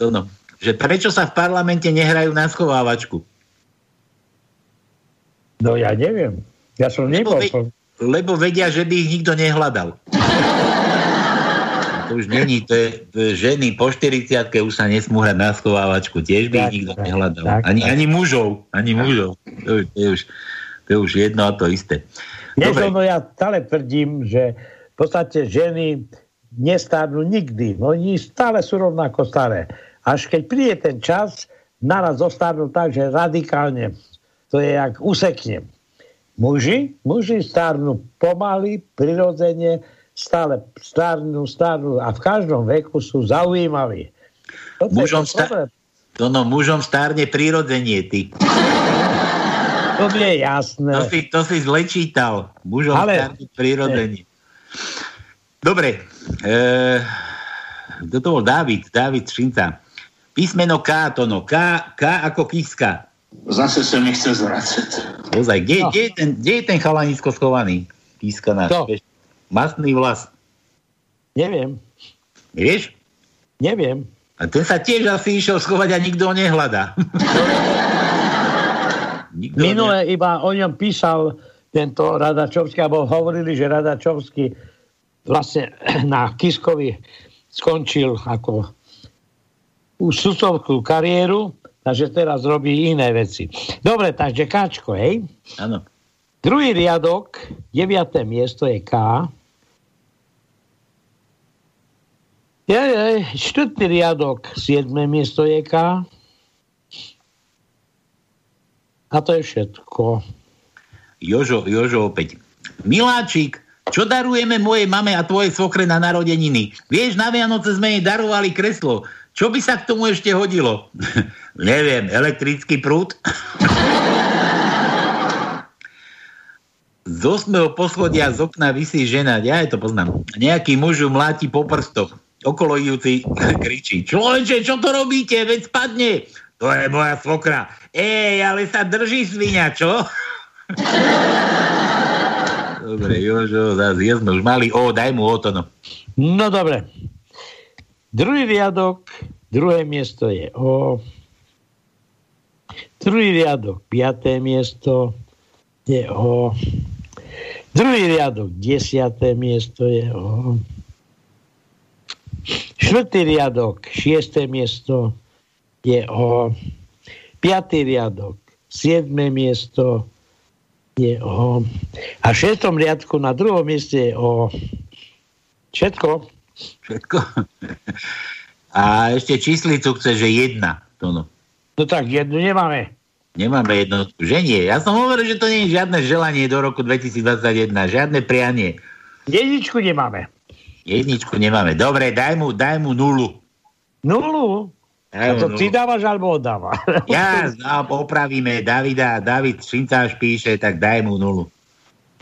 to no. Že prečo sa v parlamente nehrajú na schovávačku? No ja neviem. Ja som nebol. ve, lebo vedia, že by ich nikto nehľadal. To už není, to je, ženy po 40 už sa nesmú hrať na schovávačku, tiež by Tak, ich nikto tak, nehľadal. tak, ani, tak. ani mužov, ani mužov. To, je- to, je už, to je už jedno a to isté. Dobre. no ja stále tvrdím, že v podstate ženy nestárnu nikdy. No oni stále sú rovnako staré. Až keď príde ten čas, naraz zostarnú tak, že radikálne. To je jak usekne. Muži, muži stárnu pomaly, prirodzene, stále stárnu, stárnu a v každom veku sú zaujímaví. Toto Mužom, problém. to no, mužom stárne prirodzenie, ty. To mi je jasné. To si, to si zle čítal. Mužom Ale- stárne prirodzenie. Dobre. E, to bol? David, David Šinca. Písmeno K, to no. K, K ako kiska. Zase sa mi chce zvracať. Ozaj, kde, No. kde, je ten, kde je ten chalanisko schovaný? Kiska náš. Kto? Vieš, Masný vlas. Neviem, Vieš? neviem. A ten sa tiež asi išiel schovať a nikto ho nehľadá. nikto Minule iba o ňom písal tento Radačovský, alebo hovorili, že Radačovský vlastne na Kiskovi skončil ako už sudcovskú kariéru, takže teraz robí iné veci. Dobre, takže Káčko, hej? Áno. Druhý riadok, deviaté miesto je K. Je, je, štvrtý riadok, siedme miesto je K. A to je všetko. Jožo, Jožo opäť. Miláčik, čo darujeme mojej mame a tvojej svokre na narodeniny? Vieš, na Vianoce sme jej darovali kreslo. Čo by sa k tomu ešte hodilo? Neviem, elektrický prúd? z osmého poschodia z okna vysí žena, ja je to poznám. Nejaký muž ju mláti po prstoch. Okolo idúci kričí. Človeče, čo to robíte? Veď spadne. To je moja svokra. Ej, ale sa drží svinia, čo? Dobre, Jožo, zase ja už mali. O, daj mu o to, no. No dobre. Druhý riadok, druhé miesto je O. Druhý riadok, piaté miesto je O. Druhý riadok, desiaté miesto je O. Štvrtý riadok, šiesté miesto je O. Piatý riadok, siedme miesto je O. A v šestom riadku na druhom mieste je O. Všetko. Všetko. A ešte číslicu chce, že jedna. To no. no tak jednu nemáme. Nemáme jednotku, že nie. Ja som hovoril, že to nie je žiadne želanie do roku 2021, žiadne prianie. Jedničku nemáme. Jedničku nemáme. Dobre, daj mu, daj mu nulu. Nulu? Daj a to nulu. ty dávaš alebo oddáva? Ja, no, popravíme Davida, David Šincáš píše, tak daj mu nulu.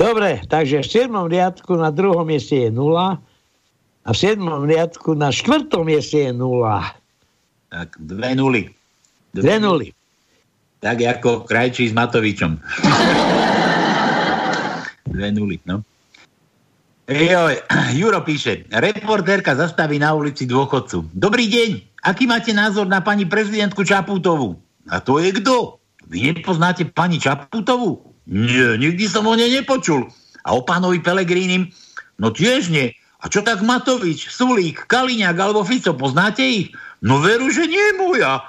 Dobre, takže v 7. riadku na druhom mieste je nula a v 7. riadku na štvrtom mieste je nula. Tak dve nuly. Dve, dve nuly. Tak ako Krajčí s Matovičom. dve nuly, no. Joj, Juro píše, reportérka zastaví na ulici dôchodcu. Dobrý deň, aký máte názor na pani prezidentku Čapútovú? A to je kto? Vy nepoznáte pani Čapútovú? Nie, nikdy som o nej nepočul. A o pánovi Pelegrínim? No tiež nie. A čo tak Matovič, Sulík, Kaliňák alebo Fico, poznáte ich? No veru, že nie moja.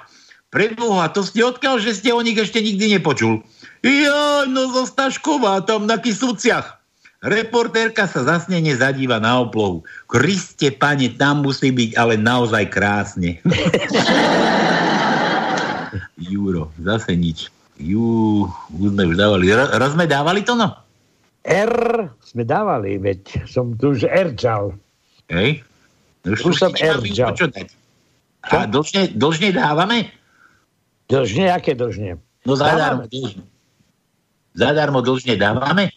Preboha, to ste odkiaľ, že ste o nich ešte nikdy nepočul. Ja, no zo Staškova, tam na Kisuciach. Reportérka sa zasnene zadíva na oplohu. Kriste, pane, tam musí byť ale naozaj krásne. Juro, zase nič. Jú, už sme už dávali. Roz sme dávali to, no? R sme dávali, veď som tu už erčal. Hej? Už, už som erčal. A dlžne, dlžne dávame? Dlžne? Aké dlžne? No zadarmo dlžne. Zadarmo dlžne dávame?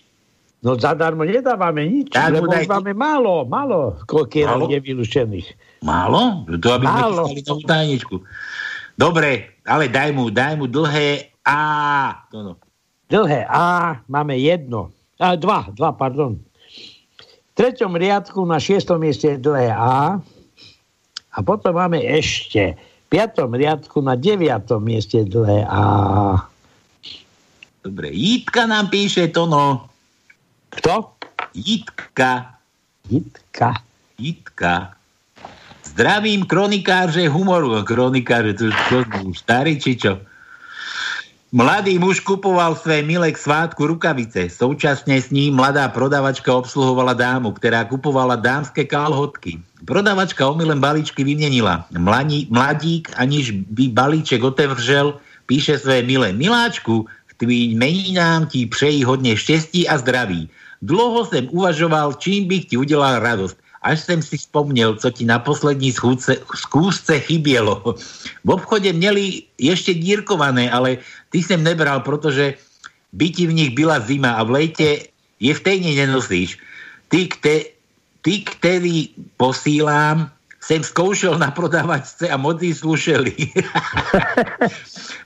No zadarmo nedávame nič, tak, lebo daj... máme málo, málo kokierov nevylúčených. Málo? To aby málo. sme novú tajničku. Dobre, ale daj mu, daj mu dlhé A. To no. Dlhé A máme jedno. A, dva, dva, pardon. V treťom riadku na šiestom mieste dlhé A. A potom máme ešte v piatom riadku na deviatom mieste dlhé A. Dobre, Jitka nám píše to no. Kto? Jitka. Jitka. Jitka. Zdravím kronikáře humoru. Kronikáře, to, to, to starý, či čo? Mladý muž kupoval své milé k svátku rukavice. Současne s ním mladá prodavačka obsluhovala dámu, ktorá kupovala dámske kalhotky. Prodavačka omylem balíčky vymenila. Mladí, mladík, aniž by balíček otevřel, píše své milé. Miláčku, k tvým meninám ti přeji hodne štěstí a zdraví. Dlouho jsem uvažoval, čím bych ti udělal radost až jsem si spomněl, co ti na poslední schůzce, skúsce chybělo. V obchode měli ještě dírkované, ale ty jsem nebral, protože by ti v nich byla zima a v lejte je v stejně nenosíš. Ty, kte, ty který posílám, jsem zkoušel na prodavačce a moc jí slušeli.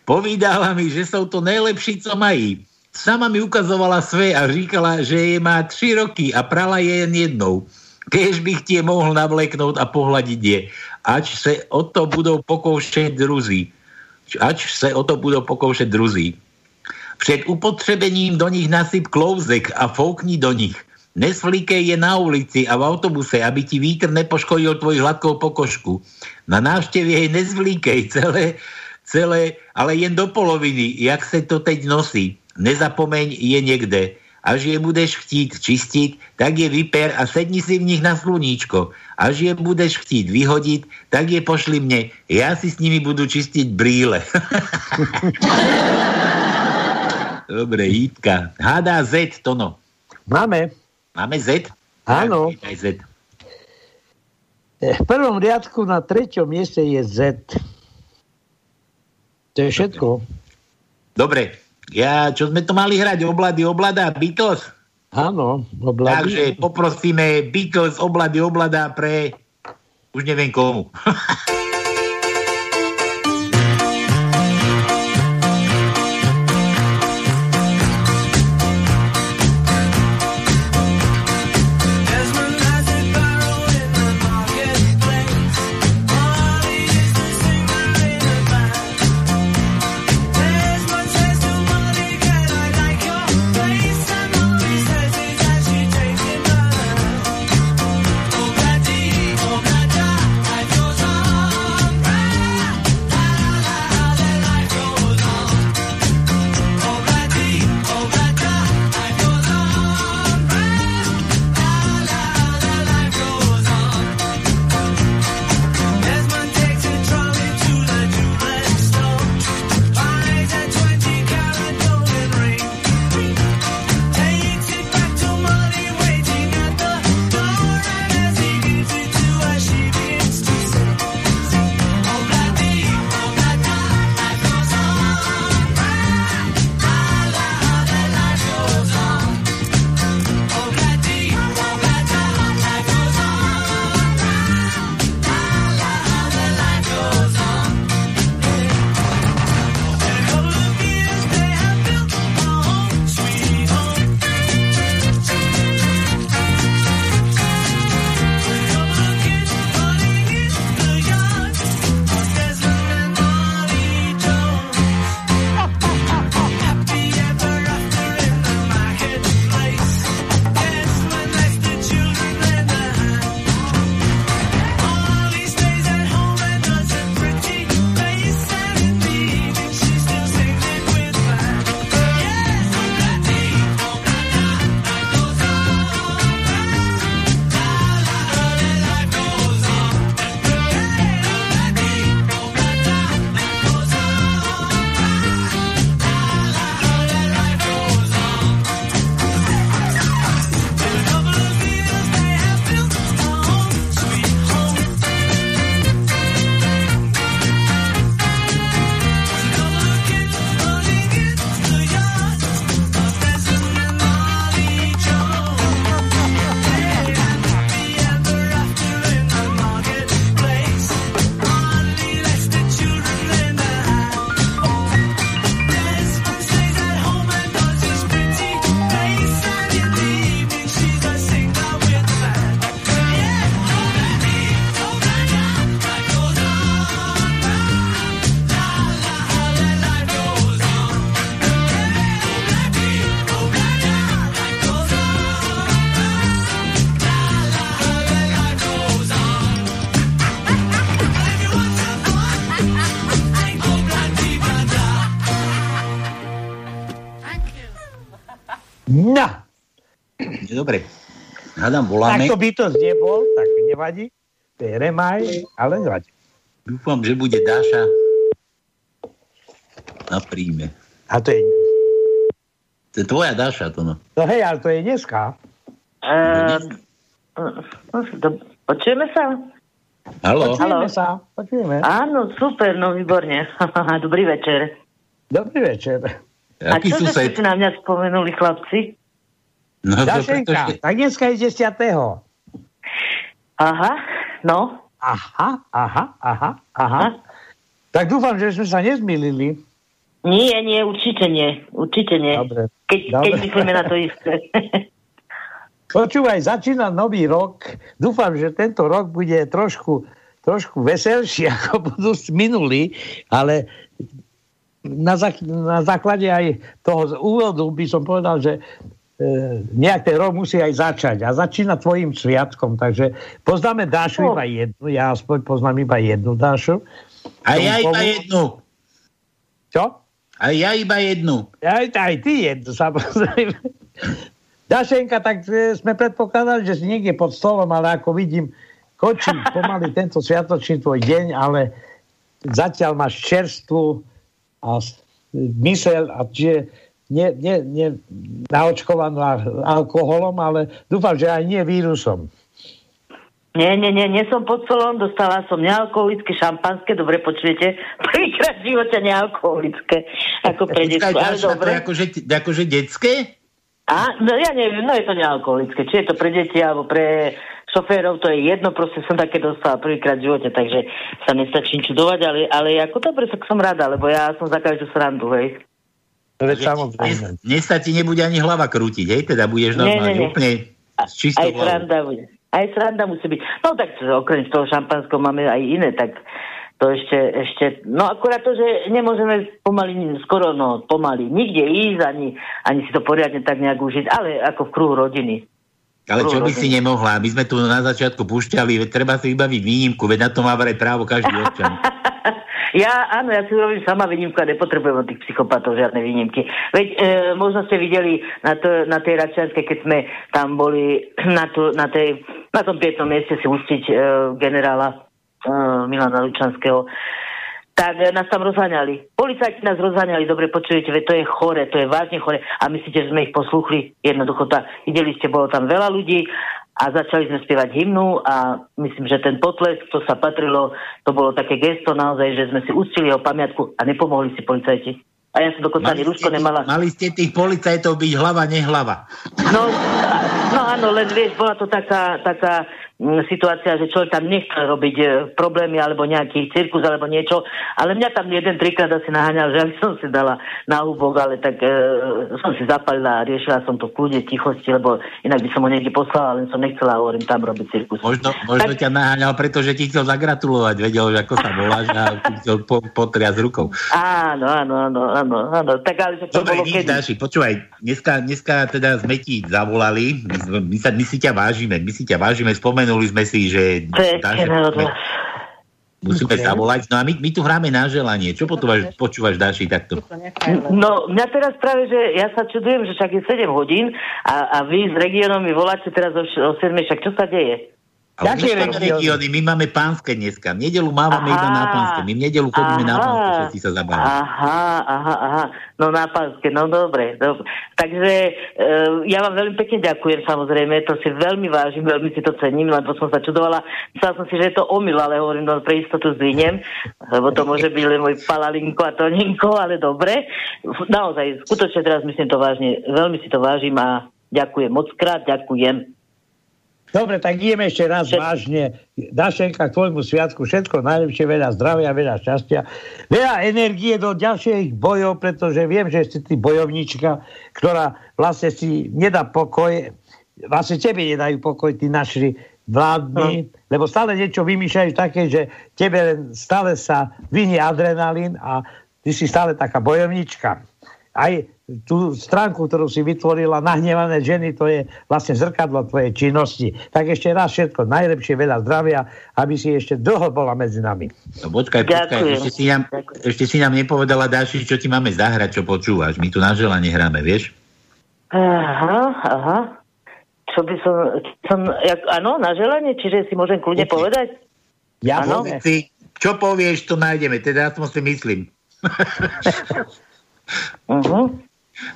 Povídala mi, že jsou to nejlepší, co mají. Sama mi ukazovala své a říkala, že je má tři roky a prala je jen jednou. Kež bych ti je mohl navleknout a pohľadiť je. Ač se o to budou pokoušet druzí. Ač se o to budou pokoušet druzí. Před upotřebením do nich nasyp klouzek a foukni do nich. Nesvlíkej je na ulici a v autobuse, aby ti vítr nepoškodil tvoji hladkou pokožku. Na návštevě jej nezvlíkej celé, celé, ale jen do poloviny, jak se to teď nosí. Nezapomeň je někde Až je budeš chtít čistiť, tak je vyper a sedni si v nich na sluníčko. Až je budeš chtít vyhodiť, tak je pošli mne. Ja si s nimi budu čistiť brýle. Dobre, Jitka. Hádá Z, to no. Máme. Máme Z? Áno. Z. V prvom riadku na treťom mieste je Z. To je všetko. Dobre. Ja, čo sme to mali hrať? Oblady, oblada, Beatles? Áno, oblady. Takže poprosíme Beatles, oblady, oblada pre už neviem komu. Hádam, voláme. Tak to by to nebol, tak nevadí. Berem aj, ale nevadí. Dúfam, že bude Dáša na príjme. A to je... To je tvoja Dáša, to no. No hej, ale to je dneska. Uh, počujeme sa? Haló. Počujeme sa. Počujeme. Áno, super, no výborne. Dobrý večer. Dobrý večer. A čo ste si na mňa spomenuli, chlapci? No, Dašenka, tak dneska je 10. Aha, no. Aha, aha, aha, aha. Tak dúfam, že sme sa nezmýlili. Nie, nie, určite nie. Určite nie. Dobre. Keď, Dobre. keď myslíme na to isté. Počúvaj, začína nový rok. Dúfam, že tento rok bude trošku, trošku veselší, ako budú minulý, ale na, zak- na základe aj toho úvodu by som povedal, že nejak ten rok musí aj začať. A začína tvojim sviatkom. Takže poznáme Dášu No. iba jednu. Ja aspoň poznám iba jednu Dášu. A ja iba pomôcť? jednu. Čo? A ja iba jednu. Aj, aj ty jednu, samozrejme. Dašenka, tak e, sme predpokladali, že si niekde pod stolom, ale ako vidím, končí pomaly tento sviatočný tvoj deň, ale zatiaľ máš čerstvu a mysel a čiže nie, nie, nie naočkovanú alkoholom, ale dúfam, že aj nie vírusom. Nie, nie, nie, nie som pod stolom, dostala som nealkoholické šampanské, dobre počujete, prvýkrát v živote nealkoholické, ako pre detsko, ale dobre. akože, akože detské? A, no ja neviem, no je to nealkoholické, či je to pre deti alebo pre šoférov, to je jedno, proste som také dostala prvýkrát v živote, takže sa nestačím čudovať, ale, ale ako dobre, tak som rada, lebo ja som za každú srandu, hej. Dnes, dnes sa ti nebude ani hlava krútiť, hej? Teda budeš Nie, normálne nie, nie. úplne s čistou Aj sranda bude. Aj sranda musí byť. No tak okrem toho šampanského máme aj iné, tak to ešte, ešte, no akurát to, že nemôžeme pomaly, skoro no pomaly, nikde ísť, ani, ani si to poriadne tak nejak užiť, ale ako v kruhu rodiny. Ale čo by si nemohla? My sme tu na začiatku púšťali, treba si vybaviť výnimku, veď na to má vraj právo každý občan. Ja, áno, ja si urobím sama výnimku a nepotrebujem od tých psychopatov žiadne výnimky. Veď e, možno ste videli na, to, na tej Račianskej, keď sme tam boli na, tu, na, tej, na tom pietnom mieste si ustiť e, generála e, Milana Lučanského, tak e, nás tam rozháňali. Policajti nás rozháňali, dobre počujete, veď to je chore, to je vážne chore. A myslíte, že sme ich posluchli? Jednoducho, tá, videli ste, bolo tam veľa ľudí a začali sme spievať hymnu a myslím, že ten potlesk, to sa patrilo, to bolo také gesto naozaj, že sme si ustili jeho pamiatku a nepomohli si policajti. A ja som dokonca ani rúško nemala. Mali ste tých policajtov byť hlava, nehlava. No, no áno, len vieš, bola to taká, taká situácia, že človek tam nechcel robiť e, problémy alebo nejaký cirkus alebo niečo, ale mňa tam jeden trikrát asi naháňal, že aby som si dala na húbok, ale tak e, som si zapalila a riešila som to v kľude, tichosti, lebo inak by som ho niekde poslala, len som nechcela, hovorím, tam robiť cirkus. Možno, možno ťa naháňal, pretože ti chcel zagratulovať, vedel, že ako sa voláš a ti chcel po, potriať rukou. Áno, áno, áno, áno, áno, tak ale že to Dobre, bolo kedy. Dáši, počúvaj, dneska, dneska teda sme ti zavolali, my, my, sa, my si ťa vážime, my si ťa vážime, spomenuli sme si, že vás. musíme zavolať, no a my, my tu hráme na želanie. Čo počúvaš, počúvaš Dáši, takto? No, mňa teraz práve, že ja sa čudujem, že však je 7 hodín a, a vy s regiónom mi voláte teraz o, o 7, však čo sa deje? Ale máme regióny, my máme pánske dneska. V nedelu mávame Aha. iba na pánske. My v nedelu chodíme na Aha. pánske, všetci sa zabávame. Aha, aha, aha. No na pánske, no dobre, dobre. Takže e, ja vám veľmi pekne ďakujem, samozrejme, to si veľmi vážim, veľmi si to cením, lebo som sa čudovala. Myslela som si, že je to omyl, ale hovorím, no pre istotu zdvihnem, lebo to môže byť len môj palalinko a toninko, ale dobre. Naozaj, skutočne teraz myslím to vážne, veľmi si to vážim a ďakujem moc krát, ďakujem. Dobre, tak ideme ešte raz vážne. Dašenka, k tvojmu sviatku všetko najlepšie, veľa zdravia, veľa šťastia, veľa energie do ďalších bojov, pretože viem, že si ty bojovnička, ktorá vlastne si nedá pokoj, vlastne tebe nedajú pokoj tí naši vládni, lebo stále niečo vymýšľajú také, že tebe stále sa vynie adrenalín a ty si stále taká bojovnička. Aj tú stránku, ktorú si vytvorila, nahnevané ženy, to je vlastne zrkadlo tvojej činnosti. Tak ešte raz všetko najlepšie, veľa zdravia, aby si ešte dlho bola medzi nami. No počkaj, počkaj, ešte si, nám, ešte si nám nepovedala, Dáši, čo ti máme zahrať, čo počúvaš. My tu na želanie hráme, vieš? Aha, aha. Čo by som, som jak, áno, na želanie, čiže si môžem kľudne povedať? Ja. Povedz si, čo povieš, to nájdeme. Teda aspoň si myslím. Uh-huh.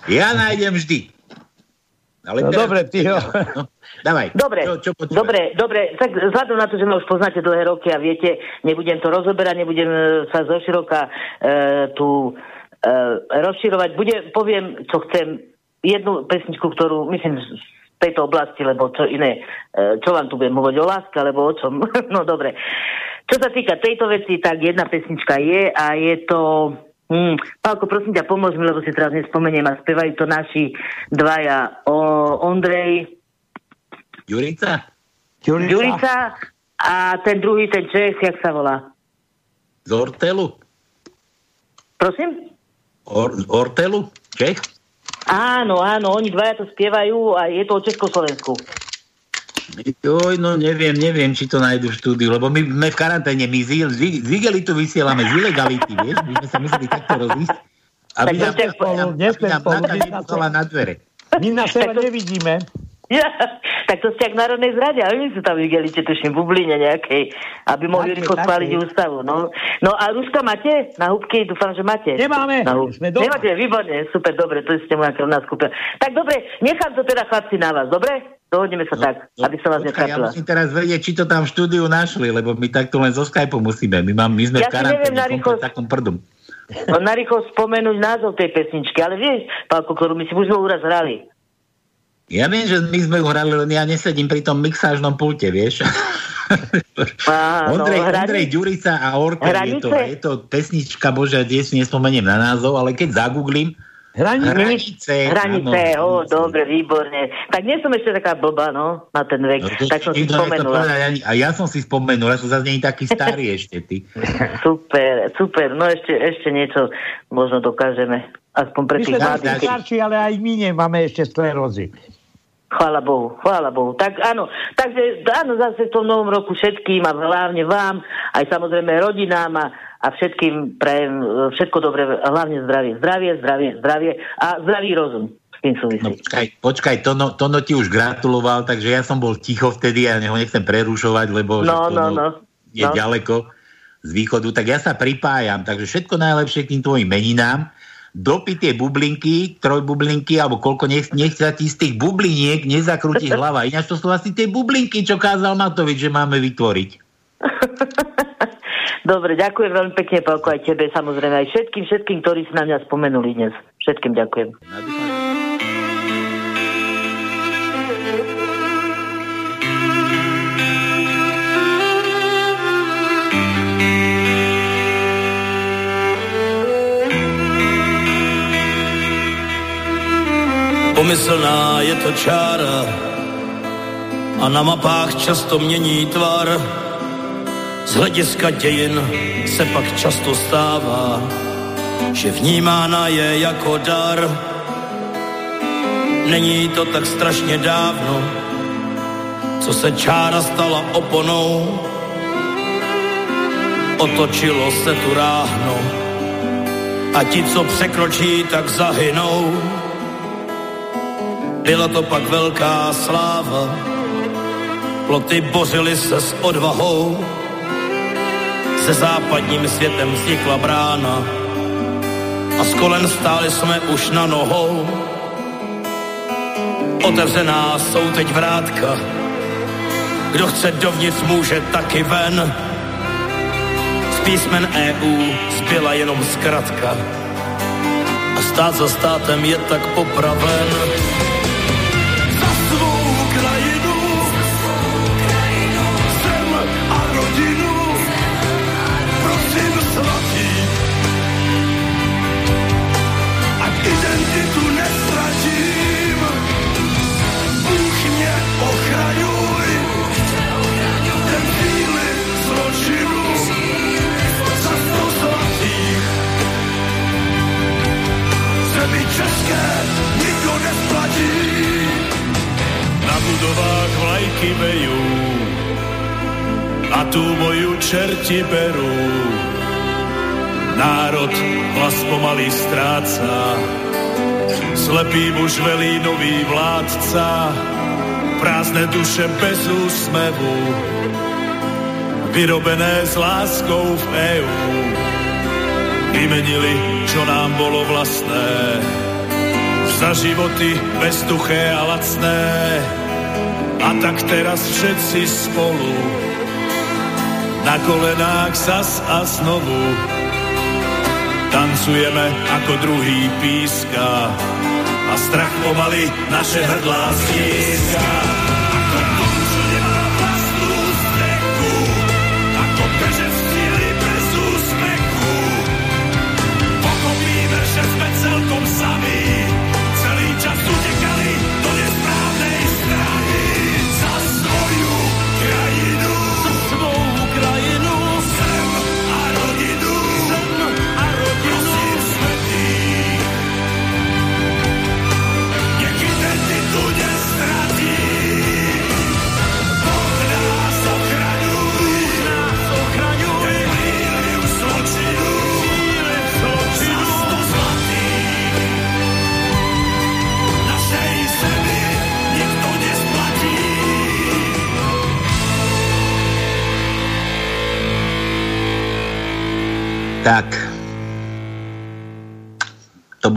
Ja nájdem vždy. Ale No teraz- dobre, ty jo. No, dávaj. Dobre, Čo, čo dobre, dobre, tak vzhľadom na to, že ma už poznáte dlhé roky a viete, nebudem to rozoberať, nebudem e, sa zoširoka e, tu e, rozširovať. Budem, poviem, čo chcem, jednu pesničku, ktorú myslím z tejto oblasti, lebo čo iné, e, čo vám tu budem hovoriť o láske, alebo o čom. no dobre. Čo sa týka tejto veci, tak jedna pesnička je a je to... Hmm, Pálko, prosím ťa, pomôž mi, lebo si teraz nespomeniem a spievajú to naši dvaja. O, Ondrej, Jurica? Ďurica a ten druhý, ten Čech, jak sa volá? Z Ortelu? Prosím? Or, z Ortelu? Čech? Áno, áno, oni dvaja to spievajú a je to o Československu. Joj, no neviem, neviem, či to nájdu v štúdiu, lebo my sme v karanténe, my z, z, z igelitu vysielame, z ilegality, vieš, my sme sa museli takto rozísť, aby Tak nám, ťa- aby nám, nebúchala na dvere. My na seba nevidíme. Ja, tak to ste ak národnej zrade, ale my sú tam videli, či tuším, bubline nejakej, aby mohli rýchlo spáliť ústavu. No. no a Ruska máte? Na húbky? Dúfam, že máte. Nemáme. Na húbky. Sme doma. Nemáte, výborne, super, dobre, to ste moja krvná skupina. Tak dobre, nechám to teda chlapci na vás, dobre? Dohodneme sa no, tak, no, aby som vás počkaj, Ja netrapila. musím teraz vedieť, či to tam v štúdiu našli, lebo my takto len zo Skype musíme. My, mám, my sme Ja v na karanténe, v takom prdom. No, na rýchlo spomenúť názov tej pesničky, ale vieš, pán Kokoru, my si už sme úraz hrali. Ja viem, že my sme ju hrali, len ja nesedím pri tom mixážnom pulte, vieš. Á, no, Ondrej, hrani- Ondrej Ďurica a Orko, je to, je to pesnička, bože, ja si nespomeniem na názov, ale keď zagooglím, Hranice, Hranice, áno. ó, dobre, výborne. Tak nie som ešte taká blbá, no, na ten vek, No, tak som si spomenula. povedať A ja som si spomenul, ja som zase nie taký starý ešte, ty. Super, super, no ešte, ešte niečo možno dokážeme. Aspoň pre My tých mladých. starší, ale aj my nemáme ešte sklerózy. Chvála Bohu, chvála Bohu. Tak áno, takže áno, zase v tom novom roku všetkým a hlavne vám, aj samozrejme rodinám a, a všetkým prajem všetko dobré, hlavne zdravie, zdravie, zdravie, zdravie a zdravý rozum. No počkaj, počkaj Tono, Tono ti už gratuloval, takže ja som bol ticho vtedy a ja ho nechcem prerušovať, lebo že No, no, no. je no. ďaleko z východu, tak ja sa pripájam, takže všetko najlepšie k tým tvojim meninám. Dopy tie bublinky, trojbublinky, alebo koľko, nech, nech sa ti z tých bubliniek nezakrúti hlava. Ináč to sú asi tie bublinky, čo kázal Matovič, že máme vytvoriť. Dobre, ďakujem veľmi pekne, Pálko, aj tebe, samozrejme, aj všetkým, všetkým, ktorí si na mňa spomenuli dnes. Všetkým ďakujem. Pomyslná je to čára a na mapách často mění tvar. Z hlediska dějin se pak často stává, že vnímána je jako dar. Není to tak strašně dávno, co se čára stala oponou. Otočilo se tu ráhno a ti, co překročí, tak zahynou. Byla to pak velká sláva, ploty bořily se s odvahou, se západním světem vznikla brána a z kolen stáli jsme už na nohou. Otevřená jsou teď vrátka, kdo chce dovnitř může taky ven. Z písmen EU zbyla jenom zkratka a stát za státem je tak popraven. Vejú a tú moju čerti berú. Národ hlas pomaly stráca, slepý muž velí nový vládca, prázdne duše bez úsmevu, vyrobené s láskou v EU. Vymenili, čo nám bolo vlastné, za životy bezduché a lacné. A tak teraz všetci spolu na kolenách zas a znovu tancujeme ako druhý píska a strach pomaly naše hrdlá stíska.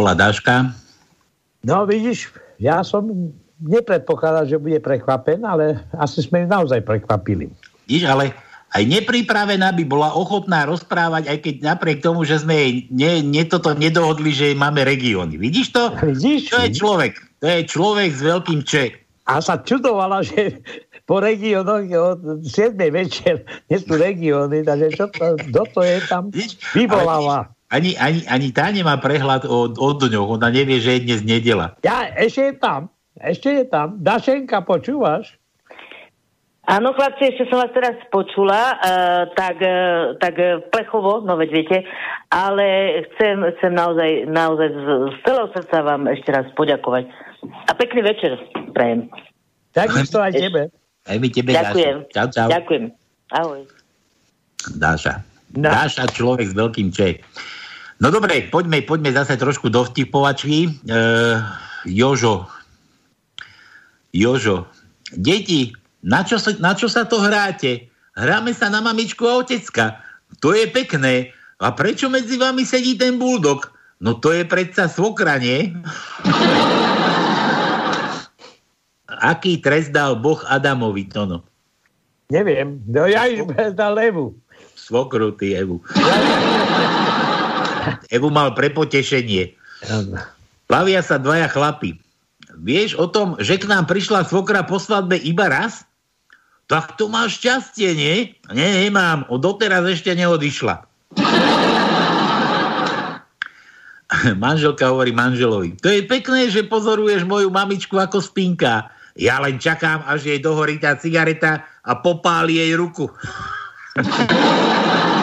Bola Dáška. No vidíš, ja som nepredpokladal, že bude prekvapen, ale asi sme ju naozaj prekvapili. Vidíš, ale aj nepripravená by bola ochotná rozprávať, aj keď napriek tomu, že sme jej ne, ne toto nedohodli, že máme regióny. Vidíš to? Vidíš? To je človek. To je človek s veľkým če. A sa čudovala, že po regiónoch od 7. večer nie sú regióny, takže čo to, kto to je tam vyvoláva. Ani, ani, ani tá nemá prehľad o, o dňoch, ona nevie, že je dnes nedela. Ja, ešte je tam, ešte je tam. Dašenka, počúvaš? Áno, chlapci, ešte som vás teraz počula, uh, tak, uh, tak uh, plechovo, no veď viete, ale chcem, chcem naozaj, naozaj z, z celého srdca vám ešte raz poďakovať. A pekný večer prajem. Takisto aj tebe. Aj my tebe, Ďakujem. Dáša. Čau, čau. Ďakujem. Ahoj. Dáša. No. Dáša, človek s veľkým Č. No dobre, poďme, poďme zase trošku do vtipovačky. E, Jožo. Jožo. Deti, na čo, sa, na čo sa to hráte? Hráme sa na mamičku a otecka. To je pekné. A prečo medzi vami sedí ten buldok? No to je predsa svokra, nie? Aký trest dal Boh Adamovi, Tono? Neviem. No ja im dal Evu. Svokru, ty Evu. Evu mal pre potešenie. Plavia sa dvaja chlapi. Vieš o tom, že k nám prišla svokra po svadbe iba raz? Tak to máš šťastie, nie? Nie, nemám. O doteraz ešte neodišla. Manželka hovorí manželovi. To je pekné, že pozoruješ moju mamičku ako spinka. Ja len čakám, až jej dohorí tá cigareta a popáli jej ruku.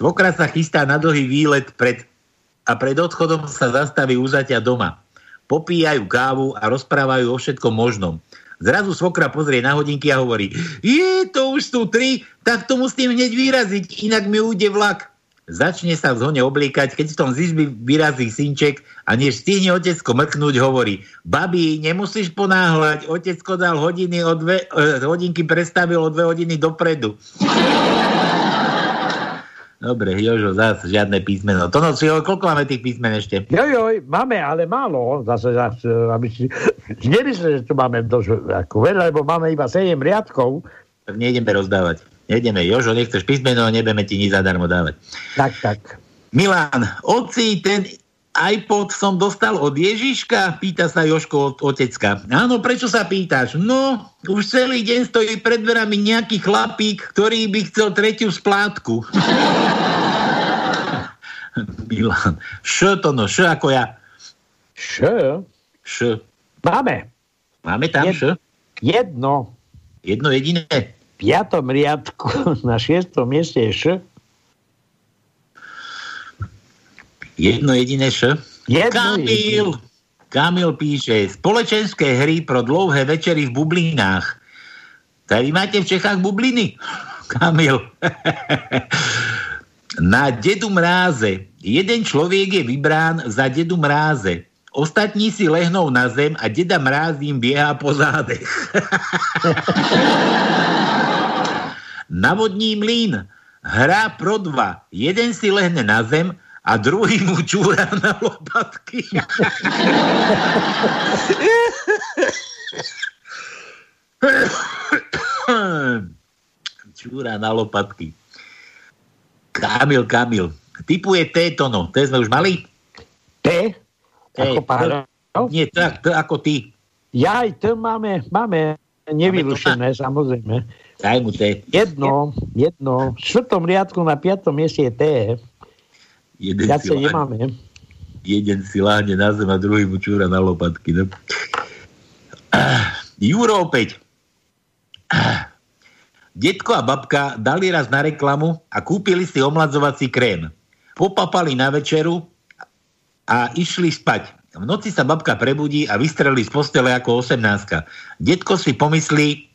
Svokra sa chystá na dlhý výlet pred, a pred odchodom sa zastaví u doma. Popíjajú kávu a rozprávajú o všetkom možnom. Zrazu svokra pozrie na hodinky a hovorí, je, to už sú tri, tak to musím hneď vyraziť, inak mi ujde vlak. Začne sa v zhone obliekať, keď v tom z izby vyrazí synček a než stihne otecko mrknúť, hovorí Babi, nemusíš ponáhľať, otecko dal hodiny o dve, eh, hodinky prestavil o dve hodiny dopredu. Dobre, Jožo, zás žiadne písmeno. To no, koľko máme tých písmen ešte? Jojoj, máme, ale málo. Zase, zase aby si nemyslel, že tu máme dosť ako veľa, lebo máme iba 7 riadkov. Tak nejdeme rozdávať. Nejdeme, Jožo, nechceš písmeno, nebudeme ti nič zadarmo dávať. Tak, tak. Milan, oci, ten iPod som dostal od Ježiška? Pýta sa Joško od otecka. Áno, prečo sa pýtaš? No, už celý deň stojí pred dverami nejaký chlapík, ktorý by chcel tretiu splátku. Milan. Š to no, š ako ja. Š? Š. Máme. Máme tam Jed, š? Jedno. Jedno jediné? V piatom riadku na šiestom mieste je š. Jedno jediné š? Jedno Kamil! jediné. Kamil píše, spoločenské hry pro dlouhé večery v bublinách. Tak vy máte v Čechách bubliny? Kamil. Na dedu mráze. Jeden človek je vybrán za dedu mráze. Ostatní si lehnú na zem a deda mráz im bieha po zádech. Navodní mlín. Hra pro dva. Jeden si lehne na zem a druhý mu čúra na lopatky. čúra na lopatky. Kamil, Kamil. Typuje T tono. T sme už mali? T? T. Ako páro? Nie, tak, T ako ty. Ja aj to máme, máme nevylušené, samozrejme. Daj mu T. Jedno, jedno. V štvrtom riadku na piatom mieste je T. Jeden Ja si, nemáme. jeden si láhne na zem a druhý mu čúra na lopatky. No. Ah, Juro opäť. Ah. Detko a babka dali raz na reklamu a kúpili si omladzovací krém. Popapali na večeru a išli spať. V noci sa babka prebudí a vystrelí z postele ako 18. Detko si pomyslí,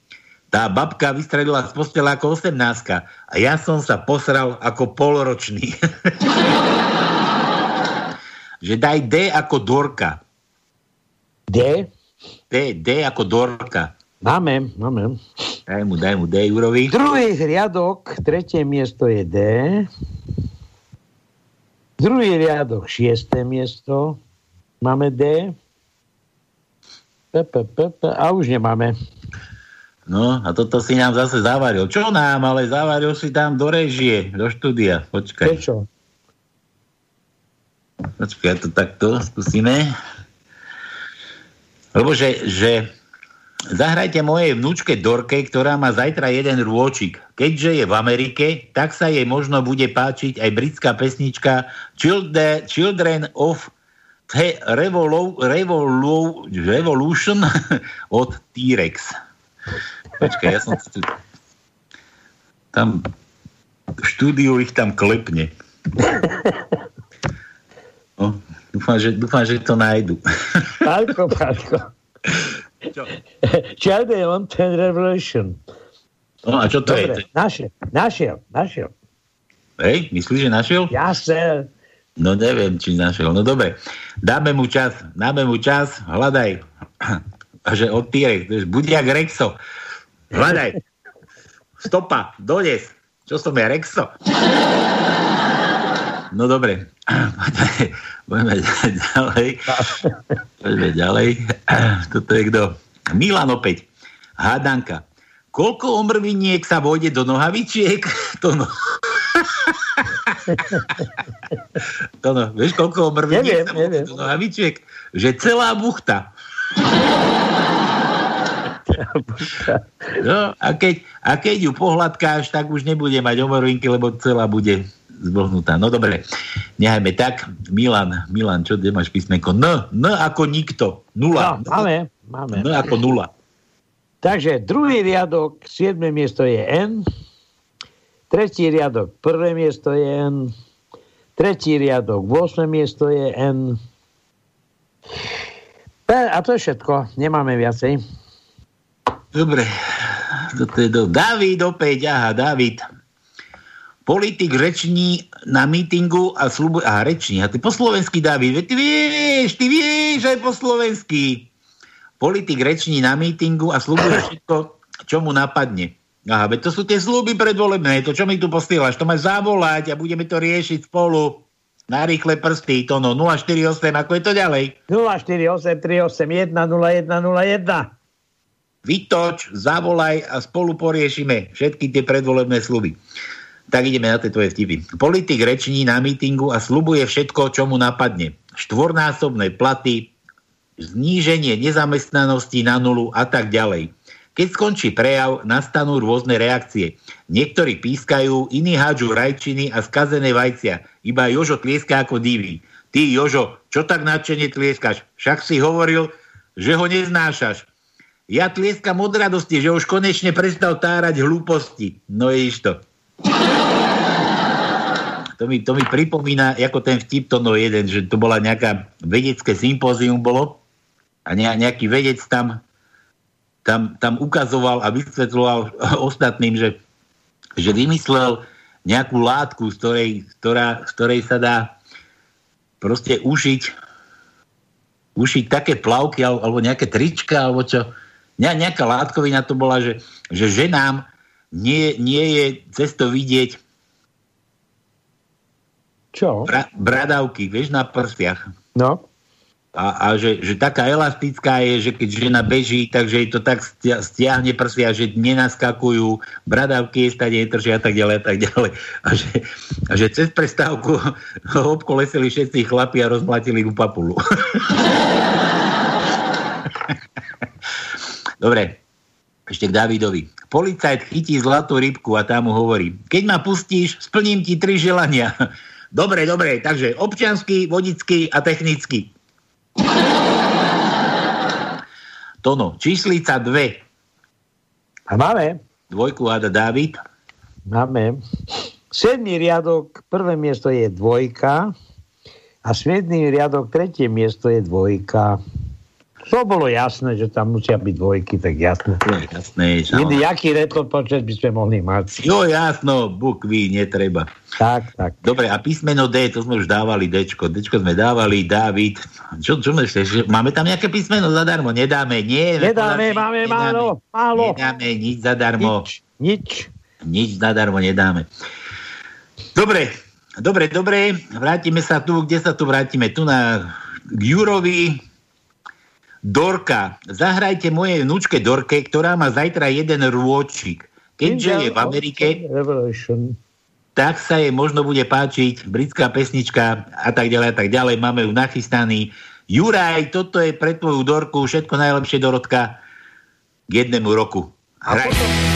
tá babka vystrelila z postele ako 18. A ja som sa posral ako poloročný. že daj D ako Dorka. D? D, D ako Dorka. Máme, máme. Daj mu, daj mu D, Jurovi. Druhý riadok, tretie miesto je D. Druhý riadok, šiesté miesto. Máme D. P, P, P, P, a už nemáme. No a toto si nám zase zavaril. Čo nám, ale zavaril si tam do režie, do štúdia. Počkaj. Prečo? Počkaj, to takto skúsime. Lebo že, že zahrajte mojej vnúčke Dorke, ktorá má zajtra jeden rôčik. Keďže je v Amerike, tak sa jej možno bude páčiť aj britská pesnička Children, of the Revolu, Revolu, Revolution od T-Rex. Počkaj, ja som tu... Tam v štúdiu ich tam klepne. No, dúfam, že, dúfam, že to nájdu. Pálko, Pálko. Child on ten Revolution. No a čo to Dobre, je? Našiel, našiel, našiel. Hej, myslíš, že našiel? Jasne. No neviem, či našiel. No dobre, dáme mu čas, dáme mu čas, hľadaj. A že od Tírek, to je budiak Rexo. Hľadaj. Stopa, dones. Čo som ja, Rexo? No dobre, poďme ďalej. Poďme ďalej. Toto je kto? Milan opäť. Hádanka. Koľko omrviniek sa vôjde do nohavičiek? To no. to no. Vieš, koľko omrviniek Neviem, sa vôjde neviem. do nohavičiek? Že celá buchta. No, a keď, a keď ju pohľadkáš, tak už nebude mať omrvinky, lebo celá bude zblhnutá. No dobre, nechajme tak. Milan, Milan, čo, kde máš písmenko? N, N ako nikto. Nula. No, máme, máme. N ako nula. Takže druhý riadok, siedme miesto je N. Tretí riadok, prvé miesto je N. Tretí riadok, 8 miesto je N. A to je všetko, nemáme viacej. Dobre, toto je do... David opäť, aha, David. Politik reční na mítingu a slubu... Aha, reční, a ty po slovensky, David, ty vieš, ty vieš aj po slovensky. Politik reční na mítingu a slubuje všetko, čo mu napadne. Aha, to sú tie sluby predvolebné, to čo mi tu posielaš, to máš zavolať a budeme to riešiť spolu. Na rýchle prsty, to no, 048, ako je to ďalej? 048 381 0101. vytoč, zavolaj a spolu poriešime všetky tie predvolebné sluby. Tak ideme na tie tvoje vtipy. Politik reční na mítingu a slubuje všetko, čo mu napadne. Štvornásobné platy, zníženie nezamestnanosti na nulu a tak ďalej. Keď skončí prejav, nastanú rôzne reakcie. Niektorí pískajú, iní hádžu rajčiny a skazené vajcia. Iba Jožo tlieska ako divý. Ty, Jožo, čo tak nadšene tlieskaš? Však si hovoril, že ho neznášaš. Ja tlieskam od radosti, že už konečne prestal tárať hlúposti. No je to. To mi, to mi pripomína, ako ten vtip to no jeden, že to bola nejaká vedecké sympózium bolo a ne, nejaký vedec tam, tam, tam ukazoval a vysvetloval ostatným, že, že vymyslel nejakú látku, z ktorej, ktorá, z ktorej sa dá proste ušiť ušiť také plavky alebo nejaké trička alebo čo. Ne, nejaká látkovina to bola, že, že ženám nie, nie je cesto vidieť Čo? Bra, bradavky, vieš, na prstiach. No. A, a že, že taká elastická je, že keď žena beží, takže jej to tak stia- stiahne prsia, že nenaskakujú, bradavky jej stade netržia a tak ďalej a tak ďalej. A že, a že cez prestávku obkolesili všetci chlapi a rozmlatili mu papulu. Dobre, ešte k Davidovi. Policajt chytí zlatú rybku a tam mu hovorí, keď ma pustíš, splním ti tri želania. Dobre, dobre, takže občiansky, vodický a technický. Tono, číslica 2. A máme. Dvojku hada David. Máme. Sedmý riadok, prvé miesto je dvojka a smiedný riadok, tretie miesto je dvojka. To bolo jasné, že tam musia byť dvojky, tak jasné. To je jasné. Iný, jaký retro počet by sme mohli mať? Jo, jasno, bukvy netreba. Tak, tak. Dobre, a písmeno D, to sme už dávali, Dčko. Dčko sme dávali, David. Čo, čo ešte? Máme tam nejaké písmeno zadarmo? Nedáme, nie. Nedáme, máme málo, málo. Nedáme nič zadarmo. Nič, nič. Nič zadarmo nedáme. Dobre, Dobre, dobre, vrátime sa tu, kde sa tu vrátime? Tu na k Jurovi. Dorka. Zahrajte mojej vnúčke Dorke, ktorá má zajtra jeden rôčik. Keďže je v Amerike, tak sa jej možno bude páčiť britská pesnička a tak ďalej a tak ďalej. Máme ju nachystaný. Juraj, toto je pre tvoju Dorku všetko najlepšie Dorotka k jednému roku. Hraj. Well,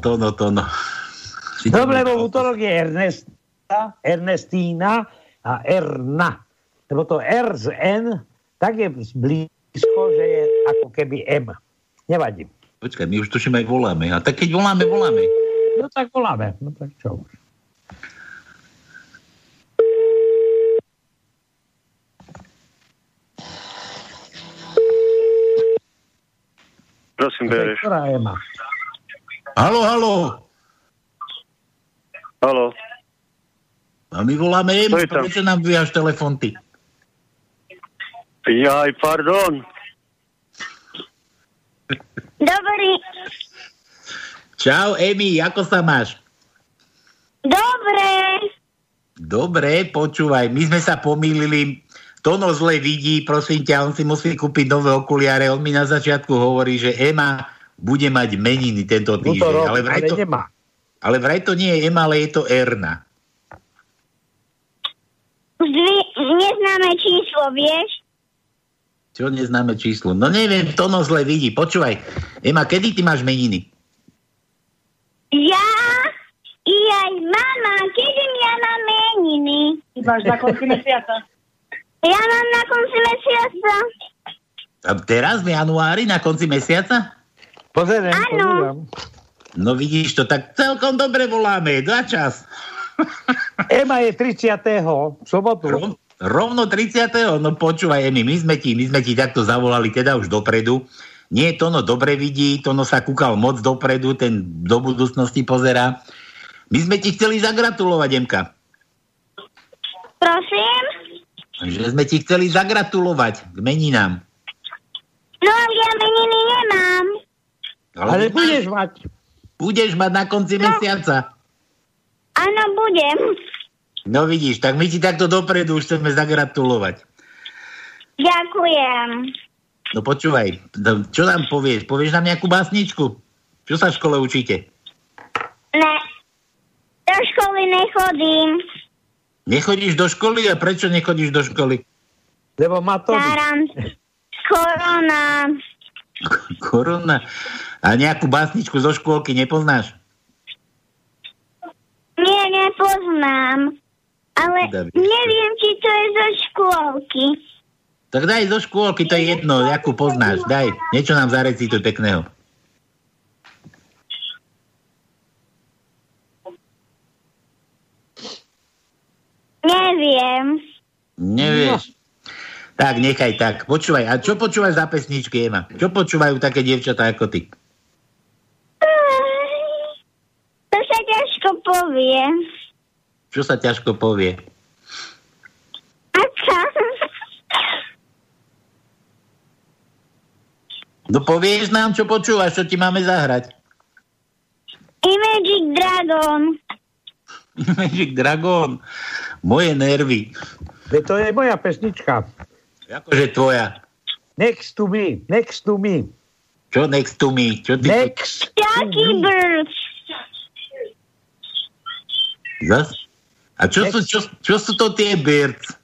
to, no to, no. Dobre, lebo v útorok je Ernesta, Ernestína a Erna. Lebo to R z N tak je blízko, že je ako keby M. Nevadí. Počkaj, my už tuším aj voláme. A tak keď voláme, voláme. No tak voláme. No tak čo už. Prosím, bereš. Ktorá Ema? Halo, halo. Halo. A my voláme Emu, Kto je tam? prečo nám vyjáš telefon ty? Jaj, pardon. Dobrý. Čau, Emi, ako sa máš? Dobre. Dobre, počúvaj, my sme sa pomýlili. Tono zle vidí, prosím ťa, on si musí kúpiť nové okuliare. On mi na začiatku hovorí, že Ema bude mať meniny tento týždeň. Útorok, ale, vraj ale to, nemá. ale vraj to nie je Ema, ale je to Erna. Vždy neznáme číslo, vieš? Čo neznáme číslo? No neviem, Tono zle vidí. Počúvaj, Ema, kedy ty máš meniny? Ja i aj mama, kedy ja mám meniny? Máš na konci mesiaca. Ja mám na konci mesiaca. A teraz v januári, na konci mesiaca? Pozerám, Áno. pozerám. No vidíš to, tak celkom dobre voláme, za čas. Ema je 30. v sobotu. Rov, rovno 30. No počúvaj, Emi, my sme, ti, my sme ti takto zavolali teda už dopredu. Nie, Tono dobre vidí, Tono sa kúkal moc dopredu, ten do budúcnosti pozerá. My sme ti chceli zagratulovať, Emka. Prosím? Že sme ti chceli zagratulovať k meninám. No ja meniny nemám. Ale budeš mať. Budeš mať na konci mesiaca. Áno, budem. No vidíš, tak my ti takto dopredu už chceme zagratulovať. Ďakujem. No počúvaj, to- čo nám povieš? Povieš nám nejakú básničku? Čo sa v škole učíte? Ne. Do školy nechodím. Nechodíš do školy a prečo nechodíš do školy? Lebo má to... Korona. Korona. A nejakú básničku zo škôlky nepoznáš? Nie, nepoznám. Ale Dobre. neviem, či to je zo škôlky. Tak daj zo škôlky, to je jedno, akú poznáš. Daj, niečo nám zarecituj pekného. Neviem. Nevieš. Tak, nechaj tak. Počúvaj, a čo počúvaš za pesničky, Ema? Čo počúvajú také dievčatá ako ty? To sa ťažko povie. Čo sa ťažko povie? Aká? No povieš nám, čo počúvaš, čo ti máme zahrať. Magic Dragon. Magic Dragon. Moje nervy. To je moja pesnička. Akože tvoja. Next to me, next to me. Čo next to me? Čo ty... Next. Jackie Birds. Zas? A čo sú, čo, čo sú to tie birds?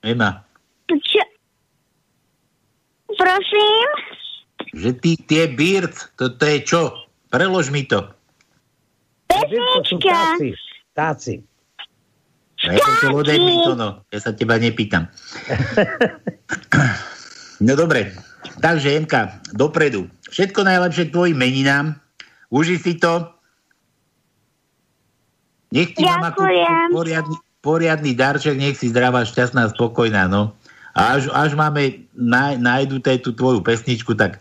Ema, Čo? Prosím? že ty tie birds, to, to je čo? Prelož mi to. To sú táci. Táci. No, ja som chcel od Edmontonu. Ja sa teba nepýtam. No dobre, takže Emka, dopredu. Všetko najlepšie tvojim meninám. Uži si to. Nech ti mama poriadny, poriadny darček, nech si zdravá, šťastná, spokojná, no. A až, až máme, na, nájdu tú tvoju pesničku, tak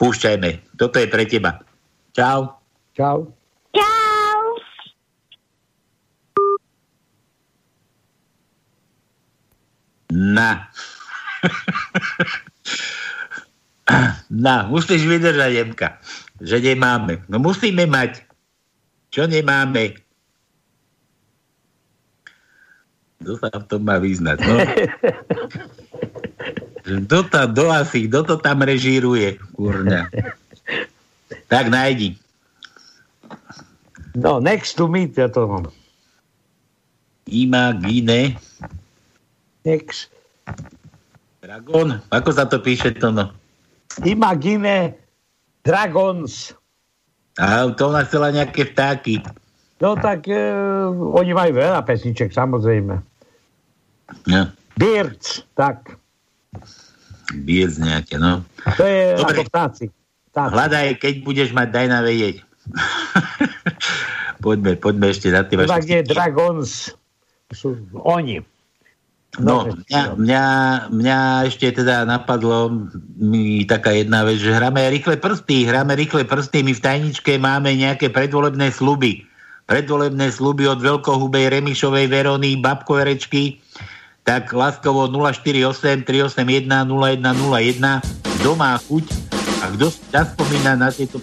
púšťajme. Toto je pre teba. Čau. Čau. Na. Na, musíš vydržať, Jemka, že nemáme. No musíme mať. Čo nemáme? Kto sa v tom má vyznať? No? Kto tam, do asi, kto to tam režíruje? Kurňa. Tak najdi. No, next to me, ja to mám. Imagine Next. Dragon. Ako sa to píše to no? Imagine Dragons. A to ona chcela nejaké vtáky. No tak e, oni majú veľa pesniček, samozrejme. No. Birds, tak. Biec nejaké, no. To je Dobre. ako vtáci. vtáci. Hľadaj, keď budeš mať, daj na vedieť. poďme, poďme ešte na tie vaše... Imagine Dragons. Sú oni. No, mňa, mňa, mňa ešte teda napadlo mi taká jedna vec, že hráme rýchle prsty, hráme rýchle prsty, my v tajničke máme nejaké predvolebné sluby. Predvolebné sluby od Veľkohubej, Remišovej, Verony, Babko Erečky, tak láskovo 048 381 0101 kto má chuť a kto si zaspomína na tieto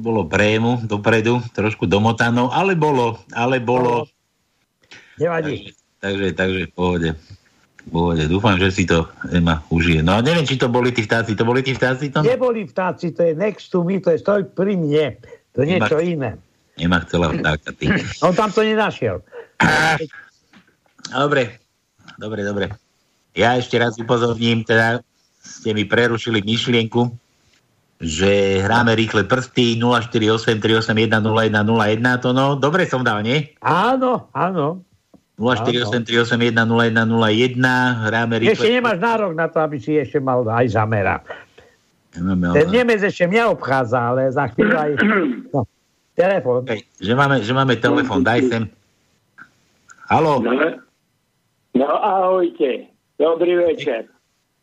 to bolo prému dopredu, trošku domotanou, ale bolo, ale bolo. Nevadí. Takže, takže v pohode. V pohode. Dúfam, že si to Ema užije. No a neviem, či to boli tí vtáci. To boli tí vtáci? To Neboli vtáci, to je next to me, to je stoj pri mne. To je niečo iné. Nemá chcela vtáka, ty. On tam to nenašiel. Dobre, dobre, dobre. Ja ešte raz upozorním, teda ste mi prerušili myšlienku, že hráme rýchle prsty 048 381 0101, to no, dobre som dal, nie? Áno, áno. 048 381 0101, hráme rýchle... Ešte nemáš nárok na to, aby si ešte mal aj zamera. Nemáme, Ten Nemec ešte mňa obchádza, ale za chvíľu aj... No, telefon. Že máme, že máme telefon, daj sem. Haló? No ahojte, dobrý večer.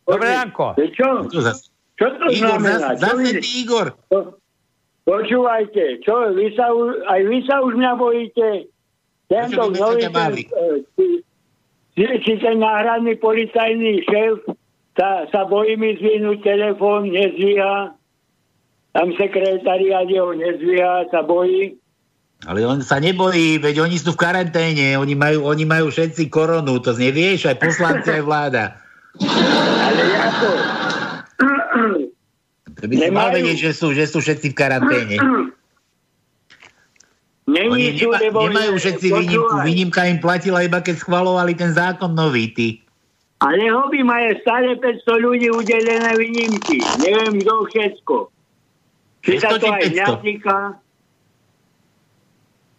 Dobré Janko. Čo? Čo, zas... Čo to Igor, znamená? zase ty, Igor. Počúvajte, čo, vy sa aj vy sa už mňa bojíte? Tento nový, e, či, či ten náhradný policajný šéf sa, sa bojí mi zvinúť telefón, nezvíha. Tam sekretariat jeho nezvíha, sa bojí. Ale on sa nebojí, veď oni sú v karanténe, oni majú, oni majú všetci koronu, to nevieš, aj poslanci, aj vláda. Ale ako? To by si mal vedieť, že sú, že sú všetci v karanténe. Není Oni sú, nema, lebo- nemajú všetci výnimku. Počúvaj. Výnimka im platila iba keď schvalovali ten zákon nový, ty. Ale hobby majú stále 500 ľudí udelené výnimky. Neviem, kto všetko. Či sa 600 to aj mňa 500? týka.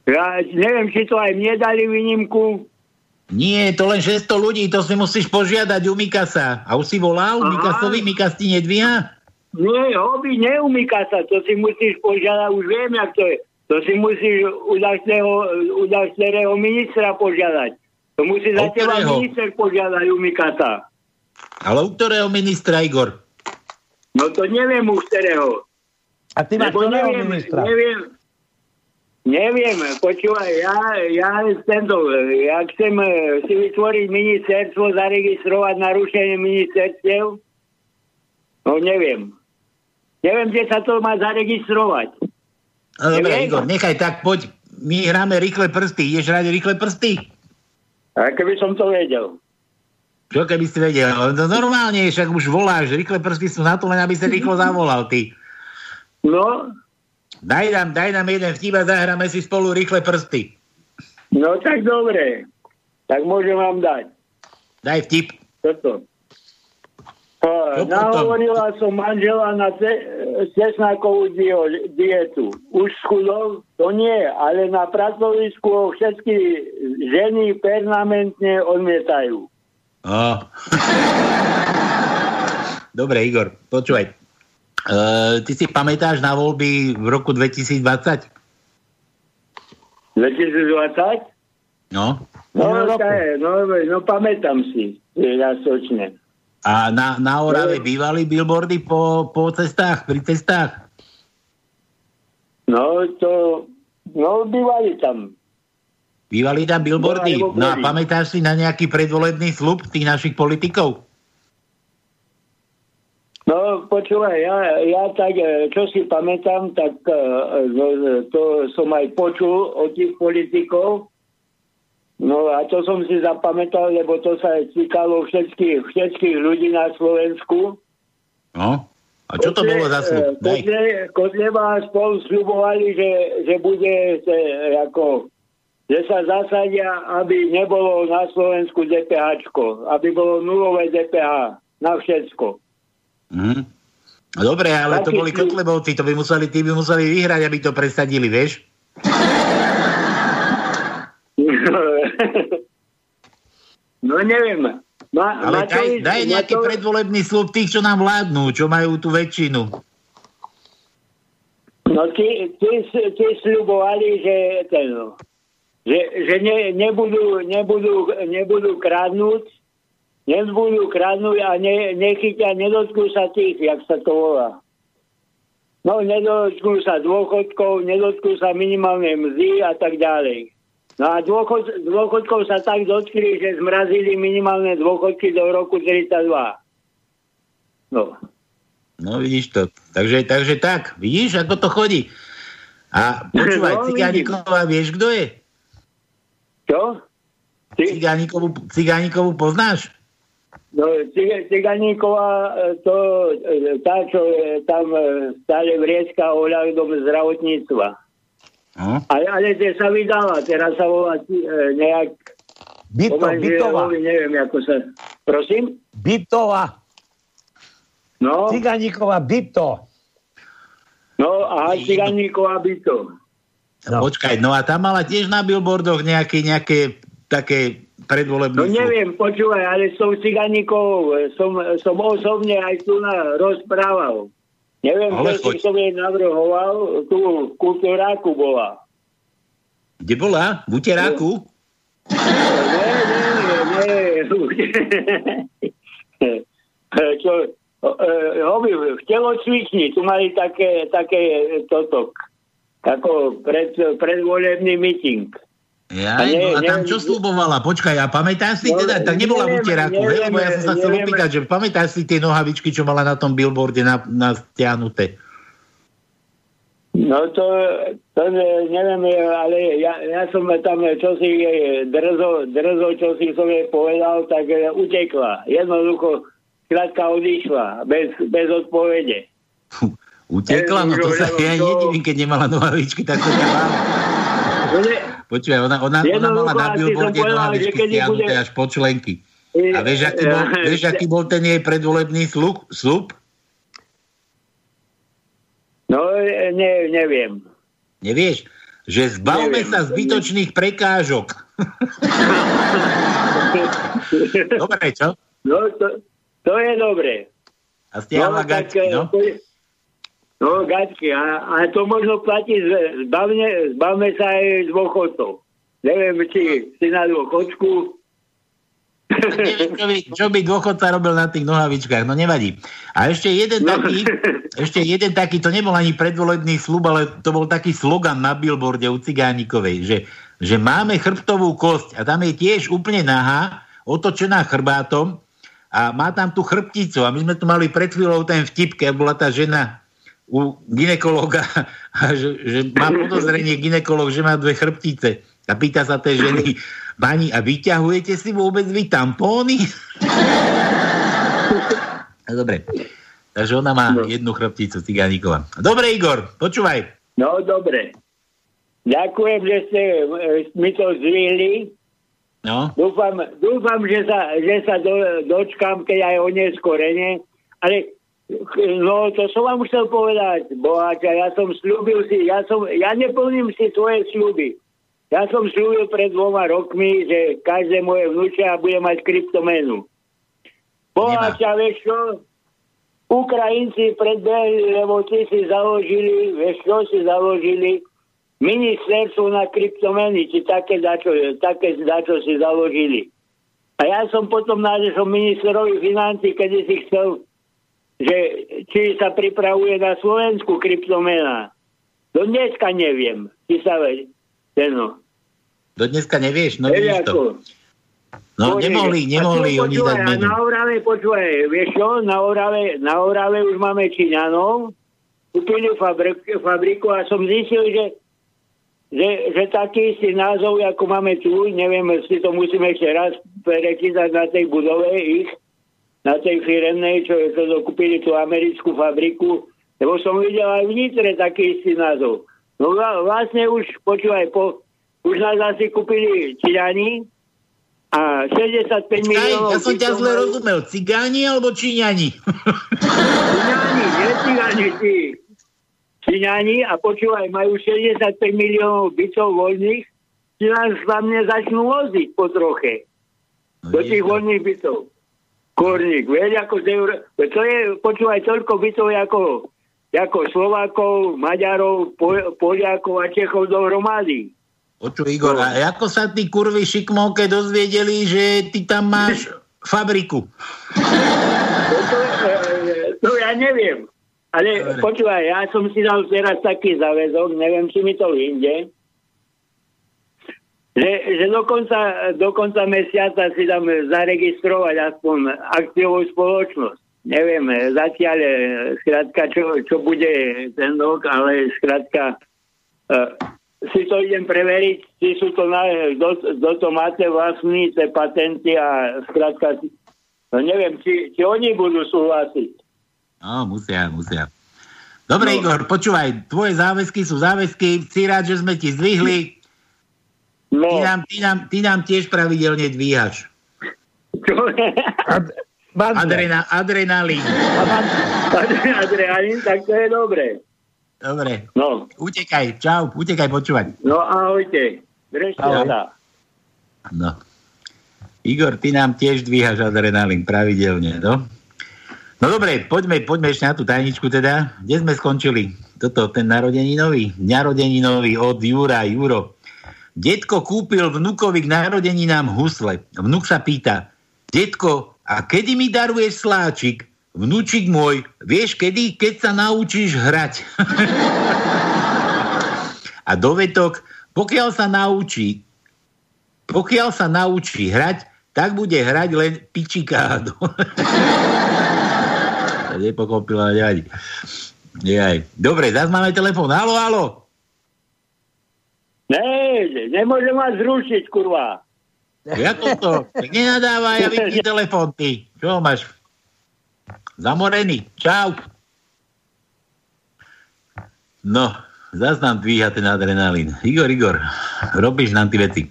Ja neviem, či to aj mne dali výnimku. Nie, to len 600 ľudí, to si musíš požiadať u Mikasa. A už si volal Aha. Mikasovi, Mikas ti nedvíha? Nie, hobby neumýka sa, to si musíš požiadať, už viem, jak to je. To si musíš u u dažného ministra požiadať. To musí za U teba minister požiadať umýka sa. Ale u ktorého ministra, Igor? No to neviem už ktorého. A ty máš Lebo ktorého neviem, ministra? neviem, neviem, počúvaj, ja, ja tento, ja chcem eh, si vytvoriť ministerstvo, zaregistrovať narušenie ministerstiev, no neviem. Neviem, kde sa to má zaregistrovať. No, dobre, Neviem. Igor, nechaj tak, poď. My hráme rýchle prsty. Ideš hrať rýchle prsty? A keby som to vedel. Čo keby si vedel? No normálne, však už voláš. Rýchle prsty sú na to, len aby sa rýchlo zavolal, ty. No, Daj nám, daj nám jeden vtip a zahráme si spolu rýchle prsty. No tak dobre. Tak môžem vám dať. Daj vtip. Toto. Nahovorila som manžela na ce- cesnakovú dio- dietu. Už schudol? To nie, ale na pracovisku ho všetky ženy permanentne odmietajú. O. Dobre, Igor, počúvaj. Uh, ty si pamätáš na voľby v roku 2020? 2020? No. No, to je, no, no pamätám si, jasočne. A na, na Orave bývali billboardy po, po cestách, pri cestách? No, to, no, bývali tam. Bývali tam billboardy? No, a pamätáš si na nejaký predvolebný slub tých našich politikov? No, počúvaj, ja, ja tak, e, čo si pamätám, tak e, no, to som aj počul od tých politikov. No a to som si zapamätal, lebo to sa týkalo všetkých, všetkých ľudí na Slovensku. No. A čo to bolo za slub? Kotle, Kotleba spolu sľubovali, že, že bude se, ako, že sa zasadia, aby nebolo na Slovensku DPH, aby bolo nulové DPH na všetko. No Dobre, ale to Taký boli slub. Kotlebovci, to by museli, tí by museli vyhrať, aby to presadili, vieš? No neviem. Ma, Ale daj, Matovič- daj nejaký Matovič- predvolebný slub tých, čo nám vládnu, čo majú tú väčšinu. No tí, tí, tí sľubovali, že, ten, že, že ne, nebudú, nebudú, nebudú kradnúť, nebudú kradnúť a ne, nechytia, nedotknú sa tých, jak sa to volá. No, nedotknú sa dôchodkov, nedotknú sa minimálnej mzdy a tak ďalej. No a dôchod, dôchodkov sa tak dotkli, že zmrazili minimálne dôchodky do roku 32. No. No vidíš to. Takže, takže tak, vidíš, ako to chodí. A počúvaj, No, Cigániková, vieš, kto je? Čo? Cigánikovú, Cigánikovú poznáš? No, Cig- Ciganíková, e, to, e, tá, čo tam e, stále vrieska ohľadom zdravotníctva. No. Ale, ale tie sa vydala, teraz sa volá e, nejak... Byto, Bytová. Neviem, ako sa... Prosím? Bytová. No? Ciganíková byto. No, aha, Ciganíková byto. No. Počkaj, no a tam mala tiež na billboardoch nejaké, nejaké také predvolebné No neviem, počúvaj, ale s tou Ciganíkovou e, som, som osobne aj tu na rozprával. Neviem, Ale som jej navrhoval, tu v kultúráku bola. Kde bola? V Uteráku? Nie, nie, nie. Čo, e, hobi, v telocvični tu mali také, také toto, ako pred, predvolebný meeting. Ja, A nie, no a tam neviem, čo slubovala? Počkaj, a pamätáš si No, teda? Tak nebola v neviem, Uteráku, hej? Lebo ja som sa chcel neviem. opýtať, že pamätáš si tie nohavičky, čo mala na tom billboarde na, na stiahnuté? No to, to ne- neviem, ale ja, ja som tam čo si jej drzo, drzo, čo si som jej povedal, tak e, utekla. Jednoducho, skrátka odišla, bez, bez odpovede. Utekla? No to sa ja nedivím, keď nemala nohavičky, tak to nemala. No Počúvaj, ona, ona, ona mala na billboarde keď stiahnuté bude- až po členky. A vieš, aký bol, Eh, vieš, aký bol ten jej predvolebný slub? slub? No, e, ne, neviem. Nevieš? Že zbavme Neviem. sa zbytočných prekážok. Dobre, čo? No, to, to je dobré. A stiahla gaťky, e, no? to- No, gaťky, a, a to možno platí, zbavne, zbavme sa aj z dôchodcov. Neviem, či si na dôchodku. Čo by, čo by dôchodca robil na tých nohavičkách, no nevadí. A ešte jeden No. taký, ešte jeden taký, to nebol ani predvolebný slub, ale to bol taký slogan na billboarde u Cigánikovej, že, že máme chrbtovú kosť a tam je tiež úplne nahá, otočená chrbátom a má tam tú chrbticu a my sme tu mali pred chvíľou ten vtip, keď bola tá žena u ginekologa a že, že má podozrenie ginekolog, že má dve chrbtice a pýta sa tej ženy, pani, a vyťahujete si vôbec vy tampóny? No, Dobre. Takže ona má jednu chrbticu, Cigániková. Dobre, Igor, počúvaj. No, dobre. ďakujem, že ste e, mi to zvihli. No. Dúfam, dúfam že sa, že sa do, dočkam, keď aj oneskorene. Ale no, to som vám chcel povedať, boháča, ja som slúbil si, ja, som, ja neplním si svoje sľuby. Ja som slúbil pred dvoma rokmi, že každé moje vnúčia bude mať kryptomenu. Boháča, vieš čo? Ukrajinci predbehli, lebo tí si založili, vieš čo si založili? Ministerstvo na kryptomeny, či také dačo, také dačo si založili. A ja som potom nášho ministerovi financí, kedy si chcel, že či sa pripravuje na Slovensku kryptomena. Do dneska neviem, či sa. No. Do dneska nevieš, no vidíš to. No Bože, nemohli, nemohli oni počúvaj, dať menu. Na Orave, počúvaj, vieš čo, na Orave, na Orave už máme Číňanov, kúpili fabrik, fabriku a som zistil, že, že, že taký istý názov, ako máme tu, neviem, si to musíme ešte raz prečítať na tej budove ich, na tej firemnej, čo je to dokúpili tú americkú fabriku, lebo som videl aj v Nitre taký istý názov. No vla- vlastne už, počúvaj, po, už nás asi kúpili Číňani a 65 Počkaj, miliónov... ja som ťa zle rozumel. Cigáni alebo Číňani? Číňani, nie Cigáni, ty. Číňani a počúvaj, majú 65 miliónov bytov voľných, či nás tam nezačnú voziť po troche. Do tých voľných bytov. Korník, vieš, ako z. To je, počúvaj, toľko bytov ako, ako Slovákov, Maďarov, Po- Poliakov a Čechov dohromady. Počuj, Igor, a ako sa tí kurvy šikmovke dozviedeli, že ty tam máš fabriku? To, e, to ja neviem. Ale počúvaj, ja som si dal teraz taký záväzok, neviem, či mi to vyjde, že, že do, konca, do konca mesiaca si dám zaregistrovať aspoň akciovú spoločnosť. Neviem, zatiaľ, e, skrátka, čo, čo bude ten rok, ale skrátka, uh, si to idem preveriť, či sú to, na, kto, kto to máte vlastní, tie patenty a skrátka, no neviem, či, či oni budú súhlasiť. No, musia, musia. Dobre, no. Igor, počúvaj, tvoje záväzky sú záväzky, si rád, že sme ti zdvihli. No. Ty, nám, ty, nám, ty nám tiež pravidelne dvíhaš. Adrena, adrenalín. Adrenalín, tak to je dobre. Dobre. No. Utekaj, čau, utekaj počúvať. No ahojte. Držte sa. No. Igor, ty nám tiež dvíhaš adrenalín pravidelne, no? No dobre, poďme, poďme ešte na tú tajničku teda. Kde sme skončili? Toto, ten narodeninový? Narodeninový od Jura, Juro. Detko kúpil vnukovi k narodeninám husle. Vnuk sa pýta, detko, a kedy mi daruješ sláčik? Vnúčik môj, vieš kedy? Keď sa naučíš hrať. a dovetok, pokiaľ sa naučí, pokiaľ sa naučí hrať, tak bude hrať len pičikádo. To Nepochopila ani. Jaj. Dobre, zase máme telefón. Halo, halo. Ne, nemôžem vás zrušiť, kurva. Ako to? Tak nenadávaj a vypni telefón, ty. Čo máš? Zamorený. Čau. No, zase nám dvíha ten adrenalín. Igor, Igor, robíš nám tie veci.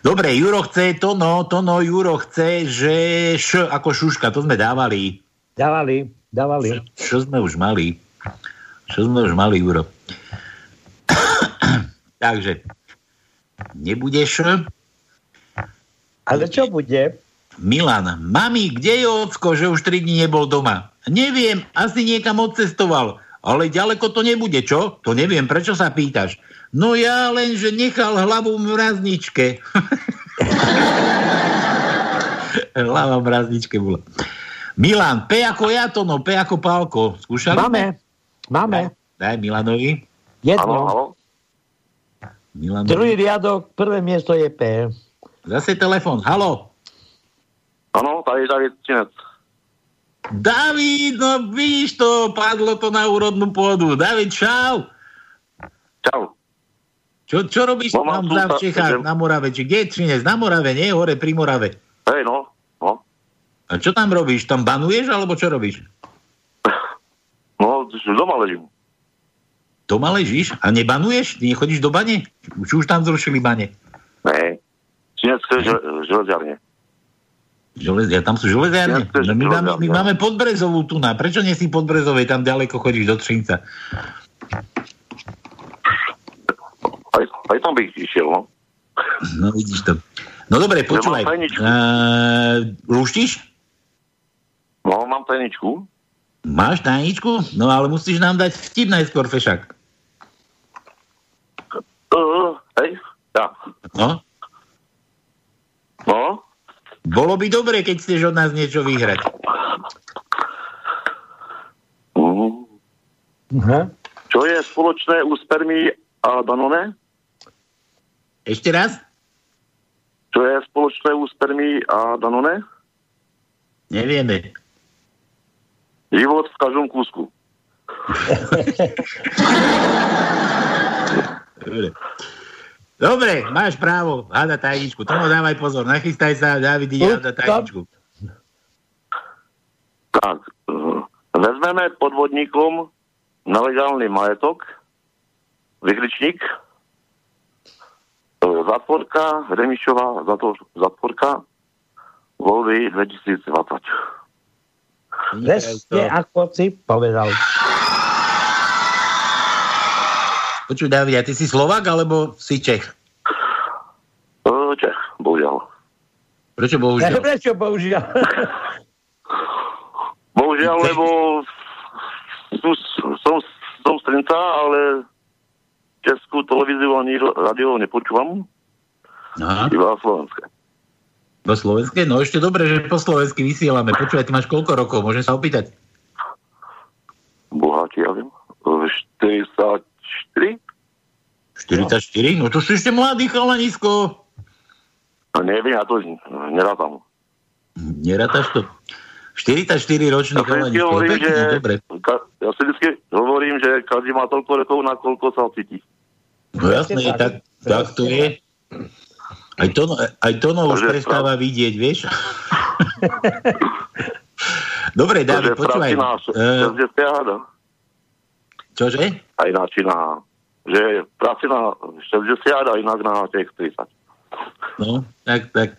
Dobre, Juro chce, to no, to no, Juro chce, že š ako šuška, to sme dávali. Dávali, dávali. Čo sme už mali? Čo sme už mali, Juro? Takže, nebudeš? Ale čo bude? Milan, mami, kde je ocko, že už 3 dní nebol doma? Neviem, asi niekam odcestoval. Ale ďaleko to nebude, čo? To neviem, prečo sa pýtaš? No ja len, že nechal hlavu v mrazničke. Hlava v mrazničke bola. Milan, P ako ja to, no, P ako Pálko. Skúšali? Máme, máme. Daj Milanovi. Jedno. Milanovi. Druhý riadok, prvé miesto je P. Zase telefon. Halo. Áno, tady je David Činec. David, no vidíš to, padlo to na úrodnú pôdu. David, čau. Čau. Čo, čo robíš No, tam mám tu za v Čechách, na Morave? Či kde je Trinec? Na Morave, nie? Hore pri Morave. Hej, no. no. A čo tam robíš? Tam banuješ, alebo čo robíš? No, doma ležím. Doma ležíš a nebanuješ? Ty nechodíš do bane? Už, už tam zrušili bane. Ne. Čínecké železiarne. Železia, tam sú železiarne. No, my, máme, my máme Podbrezovú tu na. Prečo nie si Podbrezovej? Tam ďaleko chodíš do Třinca. Aj, aj tam bych išiel, no. No vidíš to. No dobre, počúvaj. Uh, luštiš? No, mám tajničku. Máš tajničku? No ale musíš nám dať vtip najskôr, fešak. Uh, hej, ja. No? No, Bolo by dobre, keď chceš od nás niečo vyhrať. Mhm. Čo je spoločné u spermí a Danone? Ešte raz? Čo je spoločné u spermí a Danone? Nevieme. Život v každom kúsku. Dobre. Dobre, máš právo hádať tajničku. Tomu dávaj pozor, nachystaj sa, David ide hádať tajničku. Tak, eh, vezmeme podvodníkom nelegálny majetok, vykričník, zatvorka, Remišová, zatvor, zatvorka, voľby 2020. Presne ako si povedal. Počuj, David, a ty si Slovak alebo si Čech? Eh, Čech, bohužiaľ. Prečo bohužiaľ? Prečo bohužiaľ? Bohužiaľ, lebo sú, som, som z Trinca, ale českú televíziu ani radio nepočúvam. Aha. Iba slovenské. Po slovenské? No ešte dobre, že po slovensky vysielame. Počúvaj, ty máš koľko rokov? Môžem sa opýtať? Bohatí, ja viem. Eh, 44? 44? No to si ešte mladý chalanisko. No neviem, ja to nerátam. Nerátaš to? 44 ročný Ja chalanisko. hovorím, že, no dobre. ka, ja si vždycky hovorím, že každý má toľko rokov, na koľko sa cíti. No jasné, tak, tak to je. Aj to, aj to no už prestáva vidieť, vieš? Dobre, Takže počúvaj. prací na Eh, 60 a čože? aj ináč na že práci na 60 a inak na tých 30. No, tak, tak.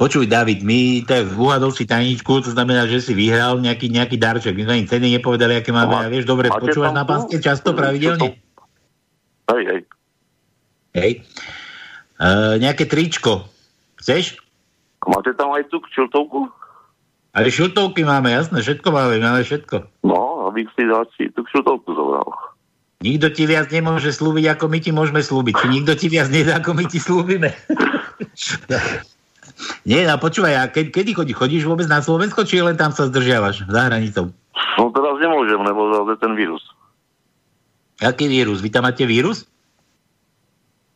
Počuj, David, my tak uhadol si tajničku, to znamená, že si vyhral nejaký, nejaký darček. My sme im ceny nepovedali, aké máme. A vieš, dobre, počúvaš na tu? pánske často, pravidelne? Hej, hej. Hej. Uh, nejaké tričko. Chceš? Máte tam aj tú čiltovku? Ale šiltovky máme, jasné, všetko máme, máme všetko. No, aby si dáči tú čiltovku zobral. Nikto ti viac nemôže slúbiť, ako my ti môžeme slúbiť. Či nikto ti viac nedá, ako my ti slúbime. Nie, no počúvaj, a ke, kedy chodí? Chodíš vôbec na Slovensko, či len tam sa zdržiavaš za hranicou? No teraz nemôžem, lebo zase ten vírus. Aký vírus? Vy tam máte vírus?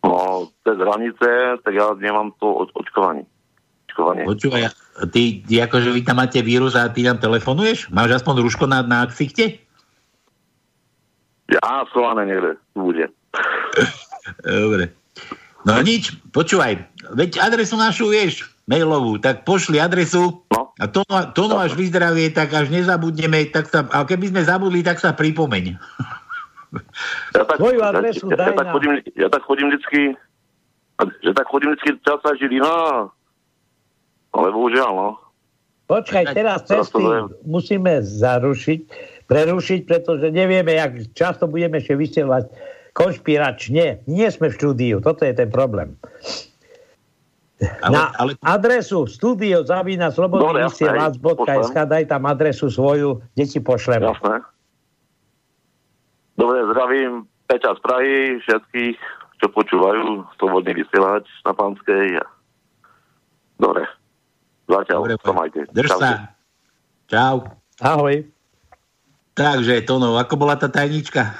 No, cez hranice, tak ja nemám to od, očkovanie. Očkovanie. Počúvaj, ty, ty akože vy tam máte vírus a ty nám telefonuješ? Máš aspoň ruško na, na ksichte? Ja slane niekde bude. Dobre. No nič, počúvaj, veď adresu našu vieš, mailovú, tak pošli adresu no. a to, to no až vyzdravie, tak až nezabudneme, tak sa, a keby sme zabudli, tak sa pripomeň. Ja tak, Tvoju adresu ja, ja, daj tak nám. chodím, ja tak chodím vždycky, že tak chodím vždycky časa Žilina, ale bohužiaľ, no. Počkaj, teraz cesty musíme zarušiť, prerušiť, pretože nevieme, jak často budeme ešte vysielať konšpiračne. Nie sme v štúdiu, toto je ten problém. Ale, Na ale adresu studio zavína slobodný vysielač.sk daj tam adresu svoju, kde ti pošleme. Jasné. Dobre, zdravím Peťa z Prahy, všetkých, čo počúvajú, slobodný vysielač na Panskej. Dobre. Zatiaľ, Dobre, majte. drž sa. Čau. Ahoj. Takže, Tono, ako bola tá tajnička?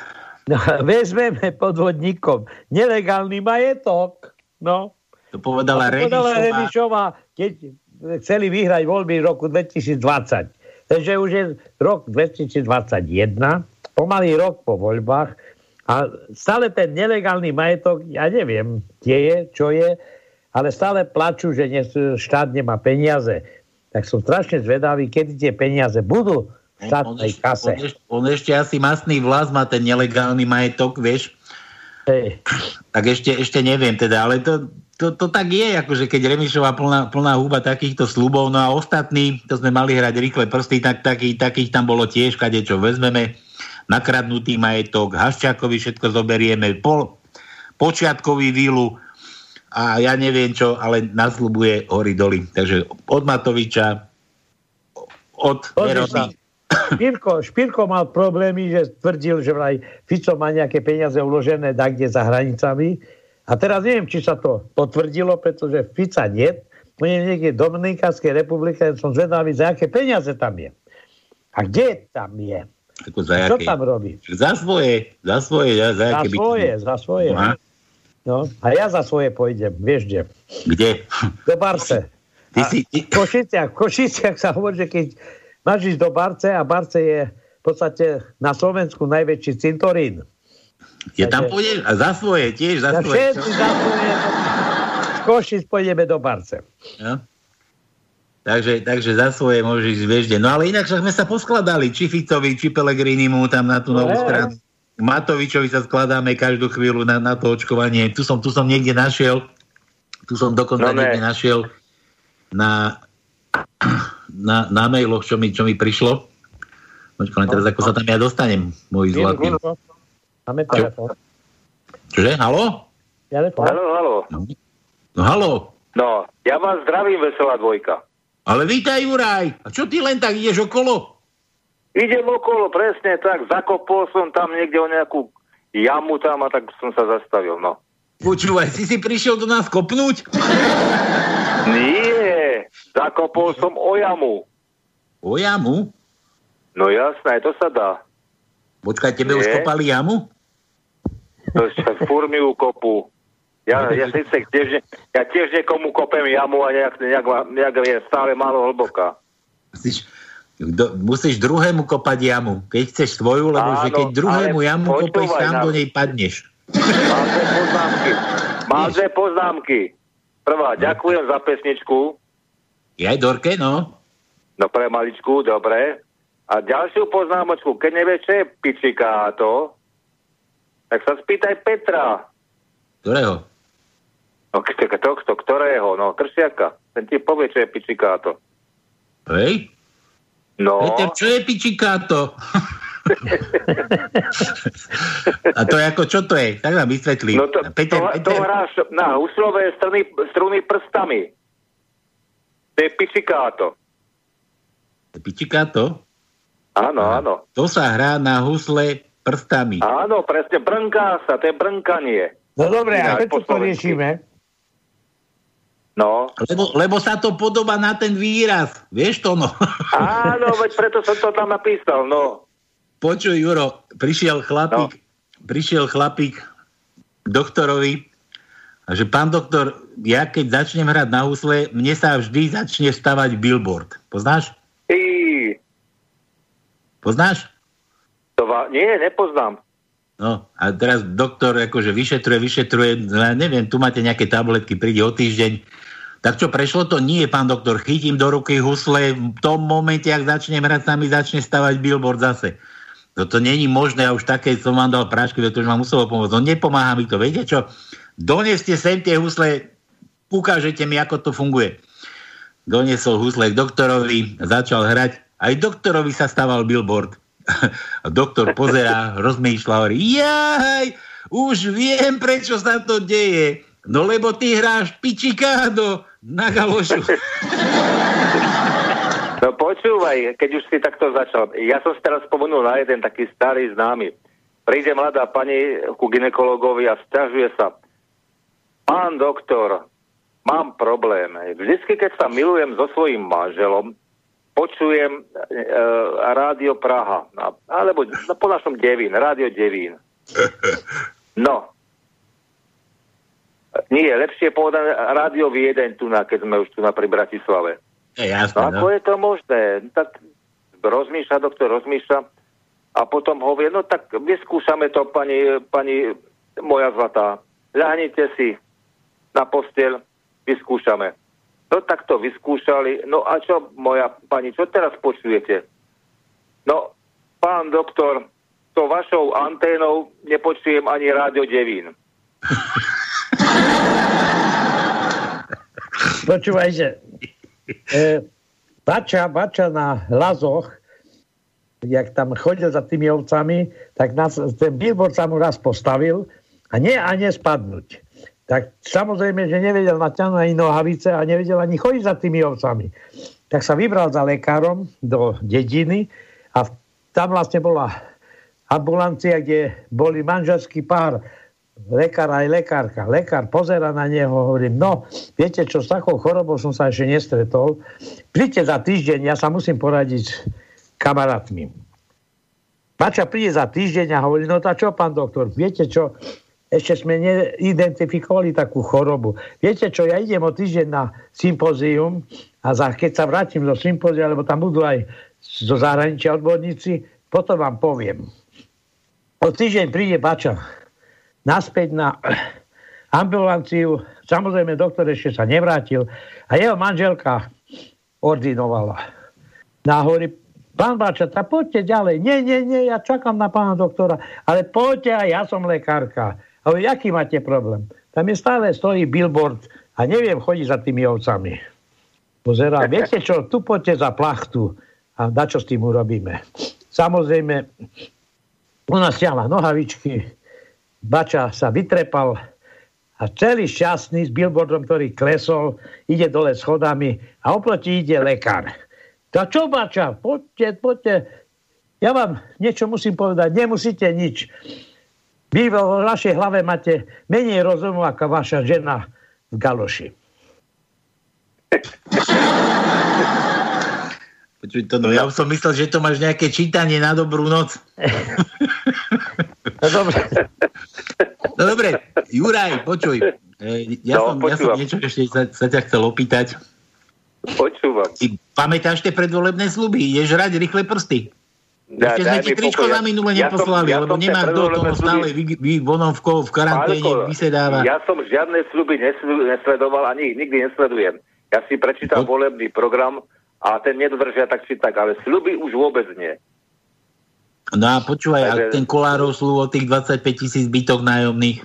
No, vezmeme podvodníkom nelegálny majetok. No. To povedala to povedala Remišová. Keď chceli vyhrať voľby v roku 2020. Takže už je rok 2021, pomalý rok po voľbách a stále ten nelegálny majetok, ja neviem, kde je, čo je, ale stále plačú, že štát nemá peniaze. Tak som strašne zvedavý, kedy tie peniaze budú štátnej kase. On, ešte, on ešte asi masný vlas má ten nelegálny majetok, vieš. Hej. Tak ešte, ešte neviem teda, ale to, to, to tak je, akože keď Remišová plná, plná húba takýchto slubov, no a ostatní, to sme mali hrať rýchle prsty, tak taký, takých tam bolo tiež, kade čo vezmeme, nakradnutý majetok, Haščákovi všetko zoberieme, pol, počiatkový výlu a ja neviem čo, ale nasľubuje hory doly. Takže od Matoviča, od Pozri Špírko, Špírko mal problémy, že tvrdil, že vraj Fico má nejaké peniaze uložené kde za hranicami. A teraz neviem, či sa to potvrdilo, pretože Fica nie. On je niekde v Dominikánskej republike, som zvedavý, za aké peniaze tam je. A kde tam je? ako za Čo jaké? tam robí? Za svoje, za svoje, ja, za, Za jaké by- svoje, za svoje. Aha. No, a ja za svoje pôjdem, vieš kde? Kde? Do Barce. Ty si, v Košiciach, v Košiciach sa hovorí, že keď máš ísť do Barce a Barce je v podstate na Slovensku najväčší cintorín. ja tam pôjdeš a za svoje, tiež za Za svoje. všetci za svoje. Z Košic pôjdeme do Barce. No. Takže, takže za svoje môžeš ísť, vieš kde. No ale inak však sme sa poskladali, či Ficovi, či Pelegrinimu tam na tú novú No. stranu. Matovičovi sa skladáme každú chvíľu na, na to očkovanie. Tu som, tu som niekde našiel, tu som dokonca No ne. niekde našiel na, na, na mailoch, čo mi, čo mi prišlo. Počkaj, len teraz ako sa tam ja dostanem, môj zlatý. Máme telefón. Čože? Halo? Telefón. Halo, halo. No halo? No, ja vás zdravím, Veselá dvojka. Ale vítaj, Juraj. A čo ty len tak ideš okolo? Idem okolo, presne tak, zakopol som tam niekde o nejakú jamu tam a tak som sa zastavil, no. Počúvaj, si si prišiel do nás kopnúť? Nie, zakopol som o jamu. O jamu? No jasné, to sa dá. Počkaj, tebe už Nie. kopali jamu? To ešte furt mi ju kopu. Ja, ja, síce tiež, ja tiež niekomu kopem jamu a nejak, nejak, nejak je stále málo hlboká. Musíš, do, musíš druhému kopať jamu. Keď chceš svoju, lebo Áno, že keď druhému jamu kopeš, sám na- do nej padneš. Mám dve poznámky. Mám dve poznámky. Prvá, ďakujem za pesničku. Jaj, Dorke, no. No pre maličku, dobre. A ďalšiu poznámočku, keď nevieš, čo je pičikáto, tak sa spýtaj Petra. Ktorého? No, k- k- tohto, ktorého? No, Kršiaka. Ten ti povie, čo je pičikáto. Hej? No, Peter, čo je pičikáto? A to je ako, čo to je? Tak nám vysvetlí. no to, Peter, to, to Peter, hráš na huslové struny, struny prstami. To je pičikáto. pičikáto? Áno, áno. To sa hrá na husle prstami. Áno, presne, brnká sa, to je brnkanie. No dobre, a prečo to riešime? No. Lebo, lebo sa to podobá na ten výraz. Vieš to, no. Áno, veď preto som to tam napísal, no. Počuj, Juro, prišiel chlapík, no. prišiel chlapík k doktorovi a že pán doktor, ja keď začnem hrať na husle, mne sa vždy začne stavať billboard. Poznáš? Ty, Poznáš? to va- nie, nepoznám. No a teraz doktor akože vyšetruje, vyšetruje, ja neviem, tu máte nejaké tabletky, príde o týždeň. Tak čo, prešlo to? Nie, pán doktor, chytím do ruky husle, v tom momente, ak začnem hrať, sa mi začne stavať billboard zase. No to není možné, ja už také som vám dal prášky, to už ma muselo pomôcť. No nepomáha mi to, viete čo? Doneste sem tie husle, ukážete mi, ako to funguje. Doniesol husle k doktorovi, začal hrať. Aj doktorovi sa staval billboard. A doktor pozerá, rozmýšľa, hovorí, jaj, už viem, prečo sa to deje. No lebo ty hráš pičikádo na galošu. No počúvaj, keď už si takto začal. Ja som si teraz spomenul na jeden taký starý známy. Príde mladá pani ku ginekologovi a stiažuje sa. Pán doktor, mám problém. Vždycky, keď sa milujem so svojím manželom, počujem e, Rádio Praha, alebo no, po našom Devín, Rádio Devín. No. Nie, lepšie povedané Rádio Viedeň tu na, keď sme už tu na pri Bratislave. Je jasné, No ako no. je to možné? Tak rozmýšľa, doktor rozmýšľa a potom hovie, no tak vyskúšame to, pani, pani moja zlatá. Ľahnite si na posteľ, vyskúšame. No tak to vyskúšali. No a čo, moja pani, čo teraz počujete? No, pán doktor, to vašou anténou nepočujem ani rádio Devín. Počúvajte. E, bača, bača na lazoch, jak tam chodil za tými ovcami, tak nás, ten billboard sa mu raz postavil a nie a nespadnúť. Tak samozrejme, že nevedel natiahnuť ani nohavice a nevedel ani chodiť za tými ovcami. Tak sa vybral za lekárom do dediny a tam vlastne bola ambulancia, kde boli manželský pár, lekár aj lekárka. Lekár pozera na neho, hovorí, no, viete čo, s takou chorobou som sa ešte nestretol. Príďte za týždeň, ja sa musím poradiť s kamarátmi. Bača príde za týždeň a hovorí, no tá čo, pán doktor, viete čo, ešte sme neidentifikovali takú chorobu. Viete čo, ja idem o týždeň na sympózium a za, keď sa vrátim do sympózia, lebo tam budú aj zo zahraničia odborníci, potom vám poviem. O týždeň príde Bača naspäť na ambulanciu. Samozrejme, doktor ešte sa nevrátil a jeho manželka ordinovala. Na hovorí, pán Bača, tak poďte ďalej. Nie, nie, nie, ja čakám na pána doktora, ale poďte aj, ja som lekárka. A hovorí, aký máte problém? Tam je stále stojí billboard a neviem chodiť za tými ovcami. Pozerá, viete čo, tu poďte za plachtu a na čo s tým urobíme. Samozrejme, ona stiahla nohavičky, Bača sa vytrepal a celý šťastný s billboardom, ktorý klesol, ide dole schodami a oproti ide lekár. To čo, Bača? Poďte, poďte. Ja vám niečo musím povedať. Nemusíte nič. Vy vo vašej hlave máte menej rozumu ako vaša žena v galoši. Počuj, to, no, ja som myslel, že to máš nejaké čítanie na dobrú noc. No dobre. No dobre, Juraj, počuj. E, Ja, No, som, ja som niečo ešte sa, sa ťa chcel opýtať. Počúvam. Si pamätáš tie predvolebné sluby? Ideš hrať rýchle prsty? Da- Ešte sme ti tričko za minule Ja neposlali, ja lebo nemá kto tomu stále vy, vy vonom v, v karanténe Pálko, vysedáva. Ja som žiadne sluby nesl- nesledoval, ani nikdy nesledujem. Ja si prečítam volebný program a ten nedodržia tak či tak, ale sluby už vôbec nie. No a počúvaj, a Takže- ten Kolárov slúb o tých 25 tisíc bytok nájomných.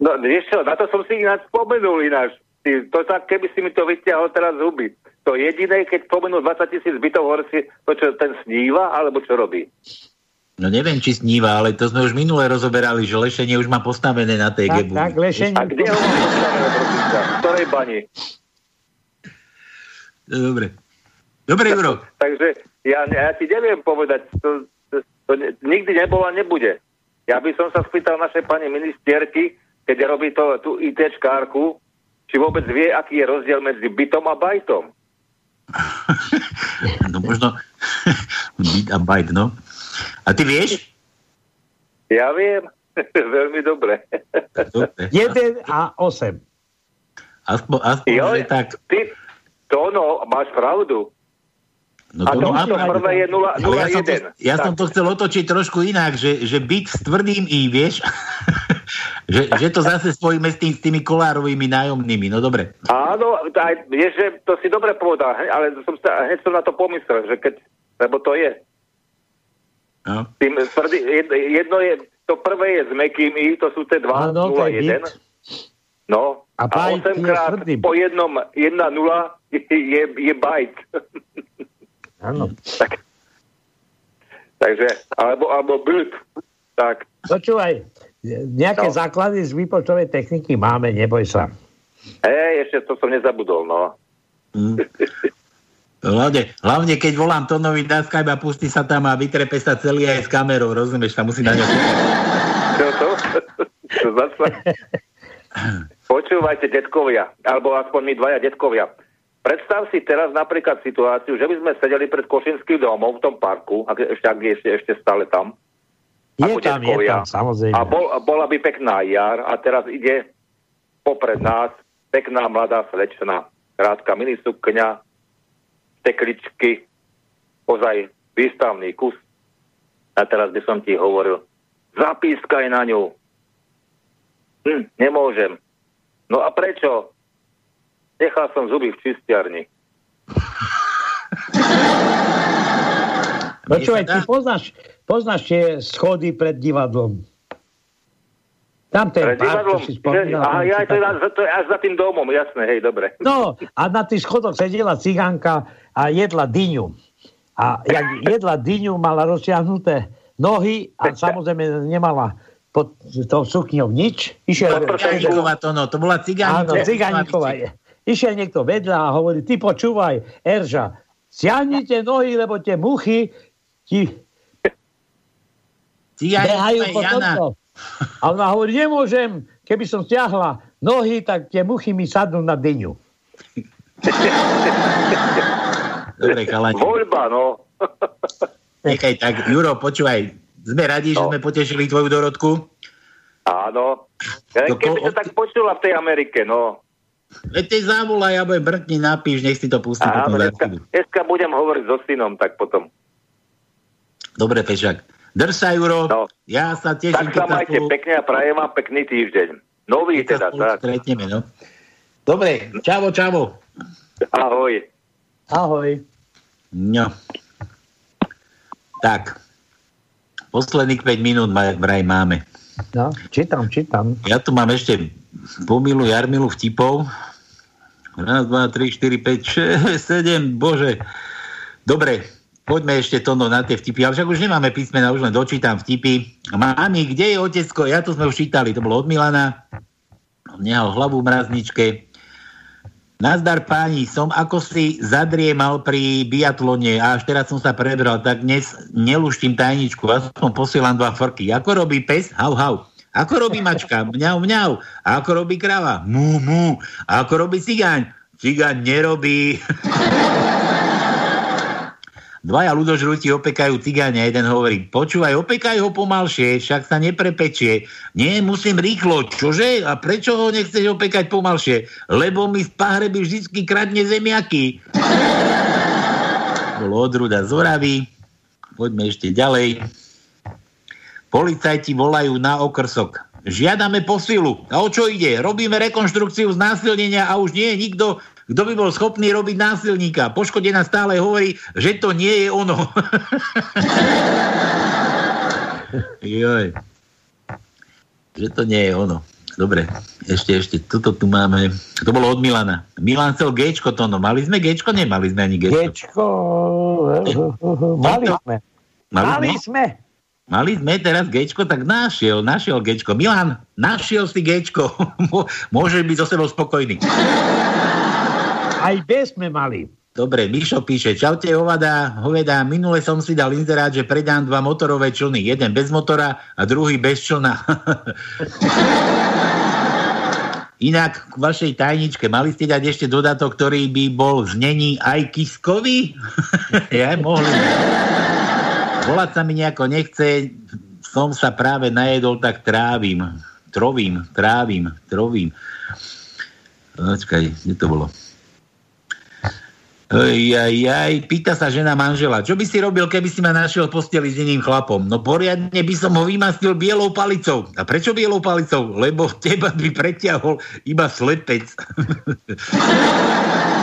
No vieš čo, na to som si ináč spomenul ináč. Ty, to tak, keby si mi to vyťahol teraz z huby. To jediné, keď spomenul 20 tisíc bytov, hovorí si, to čo, ten sníva, alebo čo robí? No neviem, či sníva, ale to sme už minule rozoberali, že lešenie už má postavené na tej Tak, gebu. tak, lešenie. A kde ho mám postavené? V ktorej bani? Dobre. Dobre, Juro. Takže ja, ja ti neviem povedať, to, to, to nikdy nebolo a nebude. Ja by som sa spýtal našej pani ministerky, keď robí to, tú ITčkárku, či vôbec vie, aký je rozdiel medzi bytom a bajtom. No možno byt a bajt, no. A ty vieš? Ja viem, veľmi dobre. Dobre. 1 a 8. Aspoň, aspoň Jo, tak. Ty, to no, máš pravdu. No a to, no, to áno, prvé je 0, ale ja som, to, 0,1. ja som to chcel otočiť trošku inak, že, že byt s tvrdým i, vieš, že, že to zase spojíme s, tým, s tými kolárovými nájomnými, no dobre. Áno, aj, vieš, že to si dobre povedal, ale som sa, hneď som na to pomyslel, že keď, lebo to je. No. Tým tvrdý, jed- jedno je, to prvé je s mekým i, to sú tie dva, Áno, to je 0,1. byt. No, A a, bajt 8 je krát po jednom 1,0 je, je bajt. Áno. tak, takže, alebo, alebo byt. Tak, Počúvaj, nejaké No. základy z výpočtovej techniky máme, neboj sa. hej, ešte to som nezabudol, no. Hlavne, hlavne, keď volám Tonovi na Skype a pustí sa tam a vytrepe sa celý aj s kamerou, rozumieš, tam musí na ňo Čo to? Čo zase? Počúvajte, detkovia, alebo aspoň my dvaja detkovia. Predstav si teraz napríklad situáciu, že by sme sedeli pred Košinským domom v tom parku, ak, ešte, ak je ešte, ešte stále tam. Je ako tam, je detkovia. tam, samozrejme. A bol, bola by pekná jar a teraz ide popred nás pekná mladá slečna, krátka minisukňa, tekličky, ozaj výstavný kus. A teraz by som ti hovoril, zapískaj na ňu. Hm, nemôžem. No a prečo? Nechal som zuby v čistiarni. Počúvaj, ty poznáš, poznáš tie schody pred divadlom. Tam ten Pred park, divadlom. čo si spomínal. Aha, ja, to, je, na- to je až za tým domom, jasné, hej, dobre. No, a na tých schodoch sedela cigánka a jedla dyňu. A jak jedla dyňu, mala rozsiahnuté nohy a samozrejme nemala pod tou sukňou nič. Išiel, to, no, to bola cigániková. Áno, cigániková. Išiel niekto vedľa a hovorí, ty počúvaj, Erža, siahnite nohy, lebo tie muchy ti behajú po Jana. tomto. A ona hovorí, nemôžem, keby som stiahla nohy, tak tie muchy mi sadnú na dyňu. Dobre, chalani. Voľba, no. Nechaj tak, Juro, počúvaj, sme radi, že No. sme potešili tvoju dorodku. Áno. Ja, keby to tak počula v tej Amerike, no. Veď tej zavolaj, alebo brkni, napíš, nech si to pustí Áno, potom dneska, dneska budem hovoriť so synom, tak potom. Dobre, Pešak. Drž sa, Juro. No. Ja sa teším, Tak sa majte spolu, pekne a prajem vám pekný týždeň. Nový keď teda, tak. stretneme, no. Dobre, čavo, čavo. Ahoj. Ahoj. No. Tak. Posledných 5 minút vraj máme. No, čítam, čítam. Ja tu mám ešte pomilu Jarmilu vtipov. Raz, dva, tri, štyri, päť, šesť, sedem, bože. Dobre, poďme ešte to no, na tie vtipy. Ale však už nemáme písmena, už len dočítam vtipy. Mami, kde je otecko? Ja to sme už čítali, to bolo od Milana. Nehal hlavu v mrazničke. Nazdar páni, som ako si zadriemal pri biatlone a až teraz som sa prebral, tak dnes neluštím tajničku, aspoň posielam dva frky. Ako robí pes? Hau, hau. Ako robí mačka? Mňau, mňau. A ako robí krava? Mú, mú. A ako robí cigáň? Cigáň nerobí. Dvaja ľudožrúti opekajú cigáňa, jeden hovorí, počúvaj, opekaj ho pomalšie, však sa neprepečie. Nie, musím rýchlo, čože? A prečo ho nechceš opekať pomalšie? Lebo mi z pahreby vždycky kradne zemiaky. Bolo odruda z. Poďme ešte ďalej. Policajti volajú na okrsok. Žiadame posilu. A o čo ide? Robíme rekonštrukciu znásilnenia a už nie je nikto, kto by bol schopný robiť násilníka. Poškodená stále hovorí, že to nie je ono. Joj. Že to nie je ono. Dobre, ešte, ešte, toto tu máme. To bolo od Milana. Milan chcel Gčko to, no mali sme Gčko? Nemali sme ani Gčko. Gečko, mali sme. Mali Mali sme? Mali sme teraz Gčko, tak našiel, našiel Gčko. Milan, našiel si Gčko. Mô- Môžeš byť so sebou spokojný. Aj bez sme mali. Dobre, Mišo píše, čaute hovada, hoveda, minule som si dal inzerát, že predám dva motorové člny, jeden bez motora a druhý bez člna. Inak k vašej tajničke, mali ste dať ešte dodatok, ktorý by bol znení aj kiskový? ja mohli. Volať sa mi nejako nechce, som sa práve najedol, tak trávim. Trovím, trávim, trovím. Počkaj, kde to bolo? Ej, aj, aj, pýta sa žena manžela, čo by si robil, keby si ma našiel posteli s iným chlapom? No poriadne by som ho vymastil bielou palicou. A prečo bielou palicou? Lebo teba by preťahol iba slepec.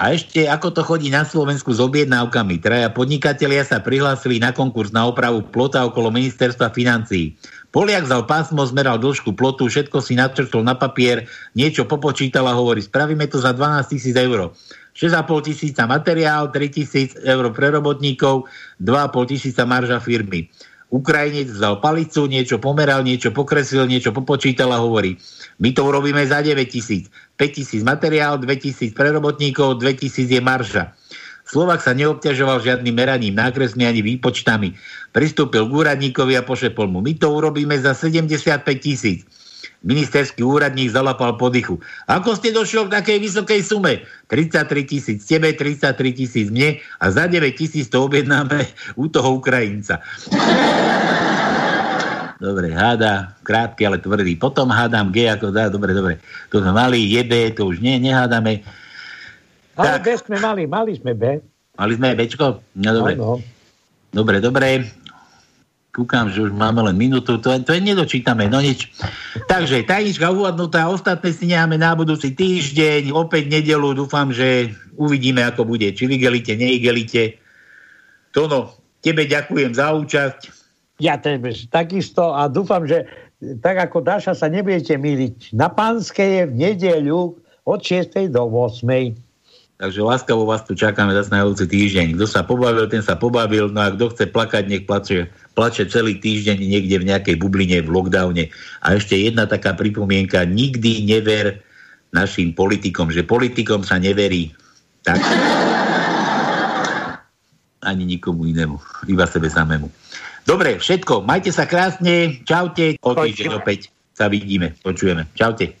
A ešte, ako to chodí na Slovensku s objednávkami. Traja podnikatelia sa prihlásili na konkurs na opravu plota okolo ministerstva financií. Poliak vzal pásmo, zmeral dĺžku plotu, všetko si načrtol na papier, niečo popočítal a hovorí, spravíme to za 12 tisíc eur. 6,5 tisíca materiál, 3 tisíc eur pre robotníkov, 2,5 tisíca marža firmy. Ukrajinec vzal palicu, niečo pomeral, niečo pokreslil, niečo popočítal a hovorí, my to urobíme za 9 tisíc. 5 tisíc materiál, 2 tisíc pre robotníkov, 2 tisíc je marža. Slovak sa neobťažoval žiadnym meraním, nákresmi ani výpočtami. Pristúpil k úradníkovi a pošepol mu, my to urobíme za 75 tisíc. Ministerský úradník zalapal podychu. Ako ste došiel k takej vysokej sume? 33 tisíc tebe, 33 tisíc mne a za 9 tisíc to objednáme u toho Ukrajinca. Dobre, háda, krátky, ale tvrdý. Potom hádam G ako dá, dobre, dobre. To sme mali, je B, to už nie, nehádame. Ale B sme mali, mali sme B. Mali sme Bčko? No dobre. Dobre, dobre. Kúkam, že už máme len minútu, to, to je nedočítame, no nič. Takže, tajnička uvadnutá, ostatné si necháme na budúci týždeň, opäť nedelu, dúfam, že uvidíme, ako bude. Či vygelite, neigelite. Tono, Tebe ďakujem za účasť. Ja tež takisto a dúfam, že tak ako Dáša sa nebudete míliť. Na Pánske je v nedeľu od 6. do 8. Takže láskavo vás tu čakáme zase na budúci týždeň. Kto sa pobavil, ten sa pobavil, no a kto chce plakať, nech plače, plače celý týždeň niekde v nejakej bubline v lockdowne. A ešte jedna taká pripomienka, nikdy never našim politikom, že politikom sa neverí. Tak. Ani nikomu inému, iba sebe samému. Dobre, všetko, majte sa krásne, čaute, o týždeň opäť sa vidíme, počujeme. Čaute.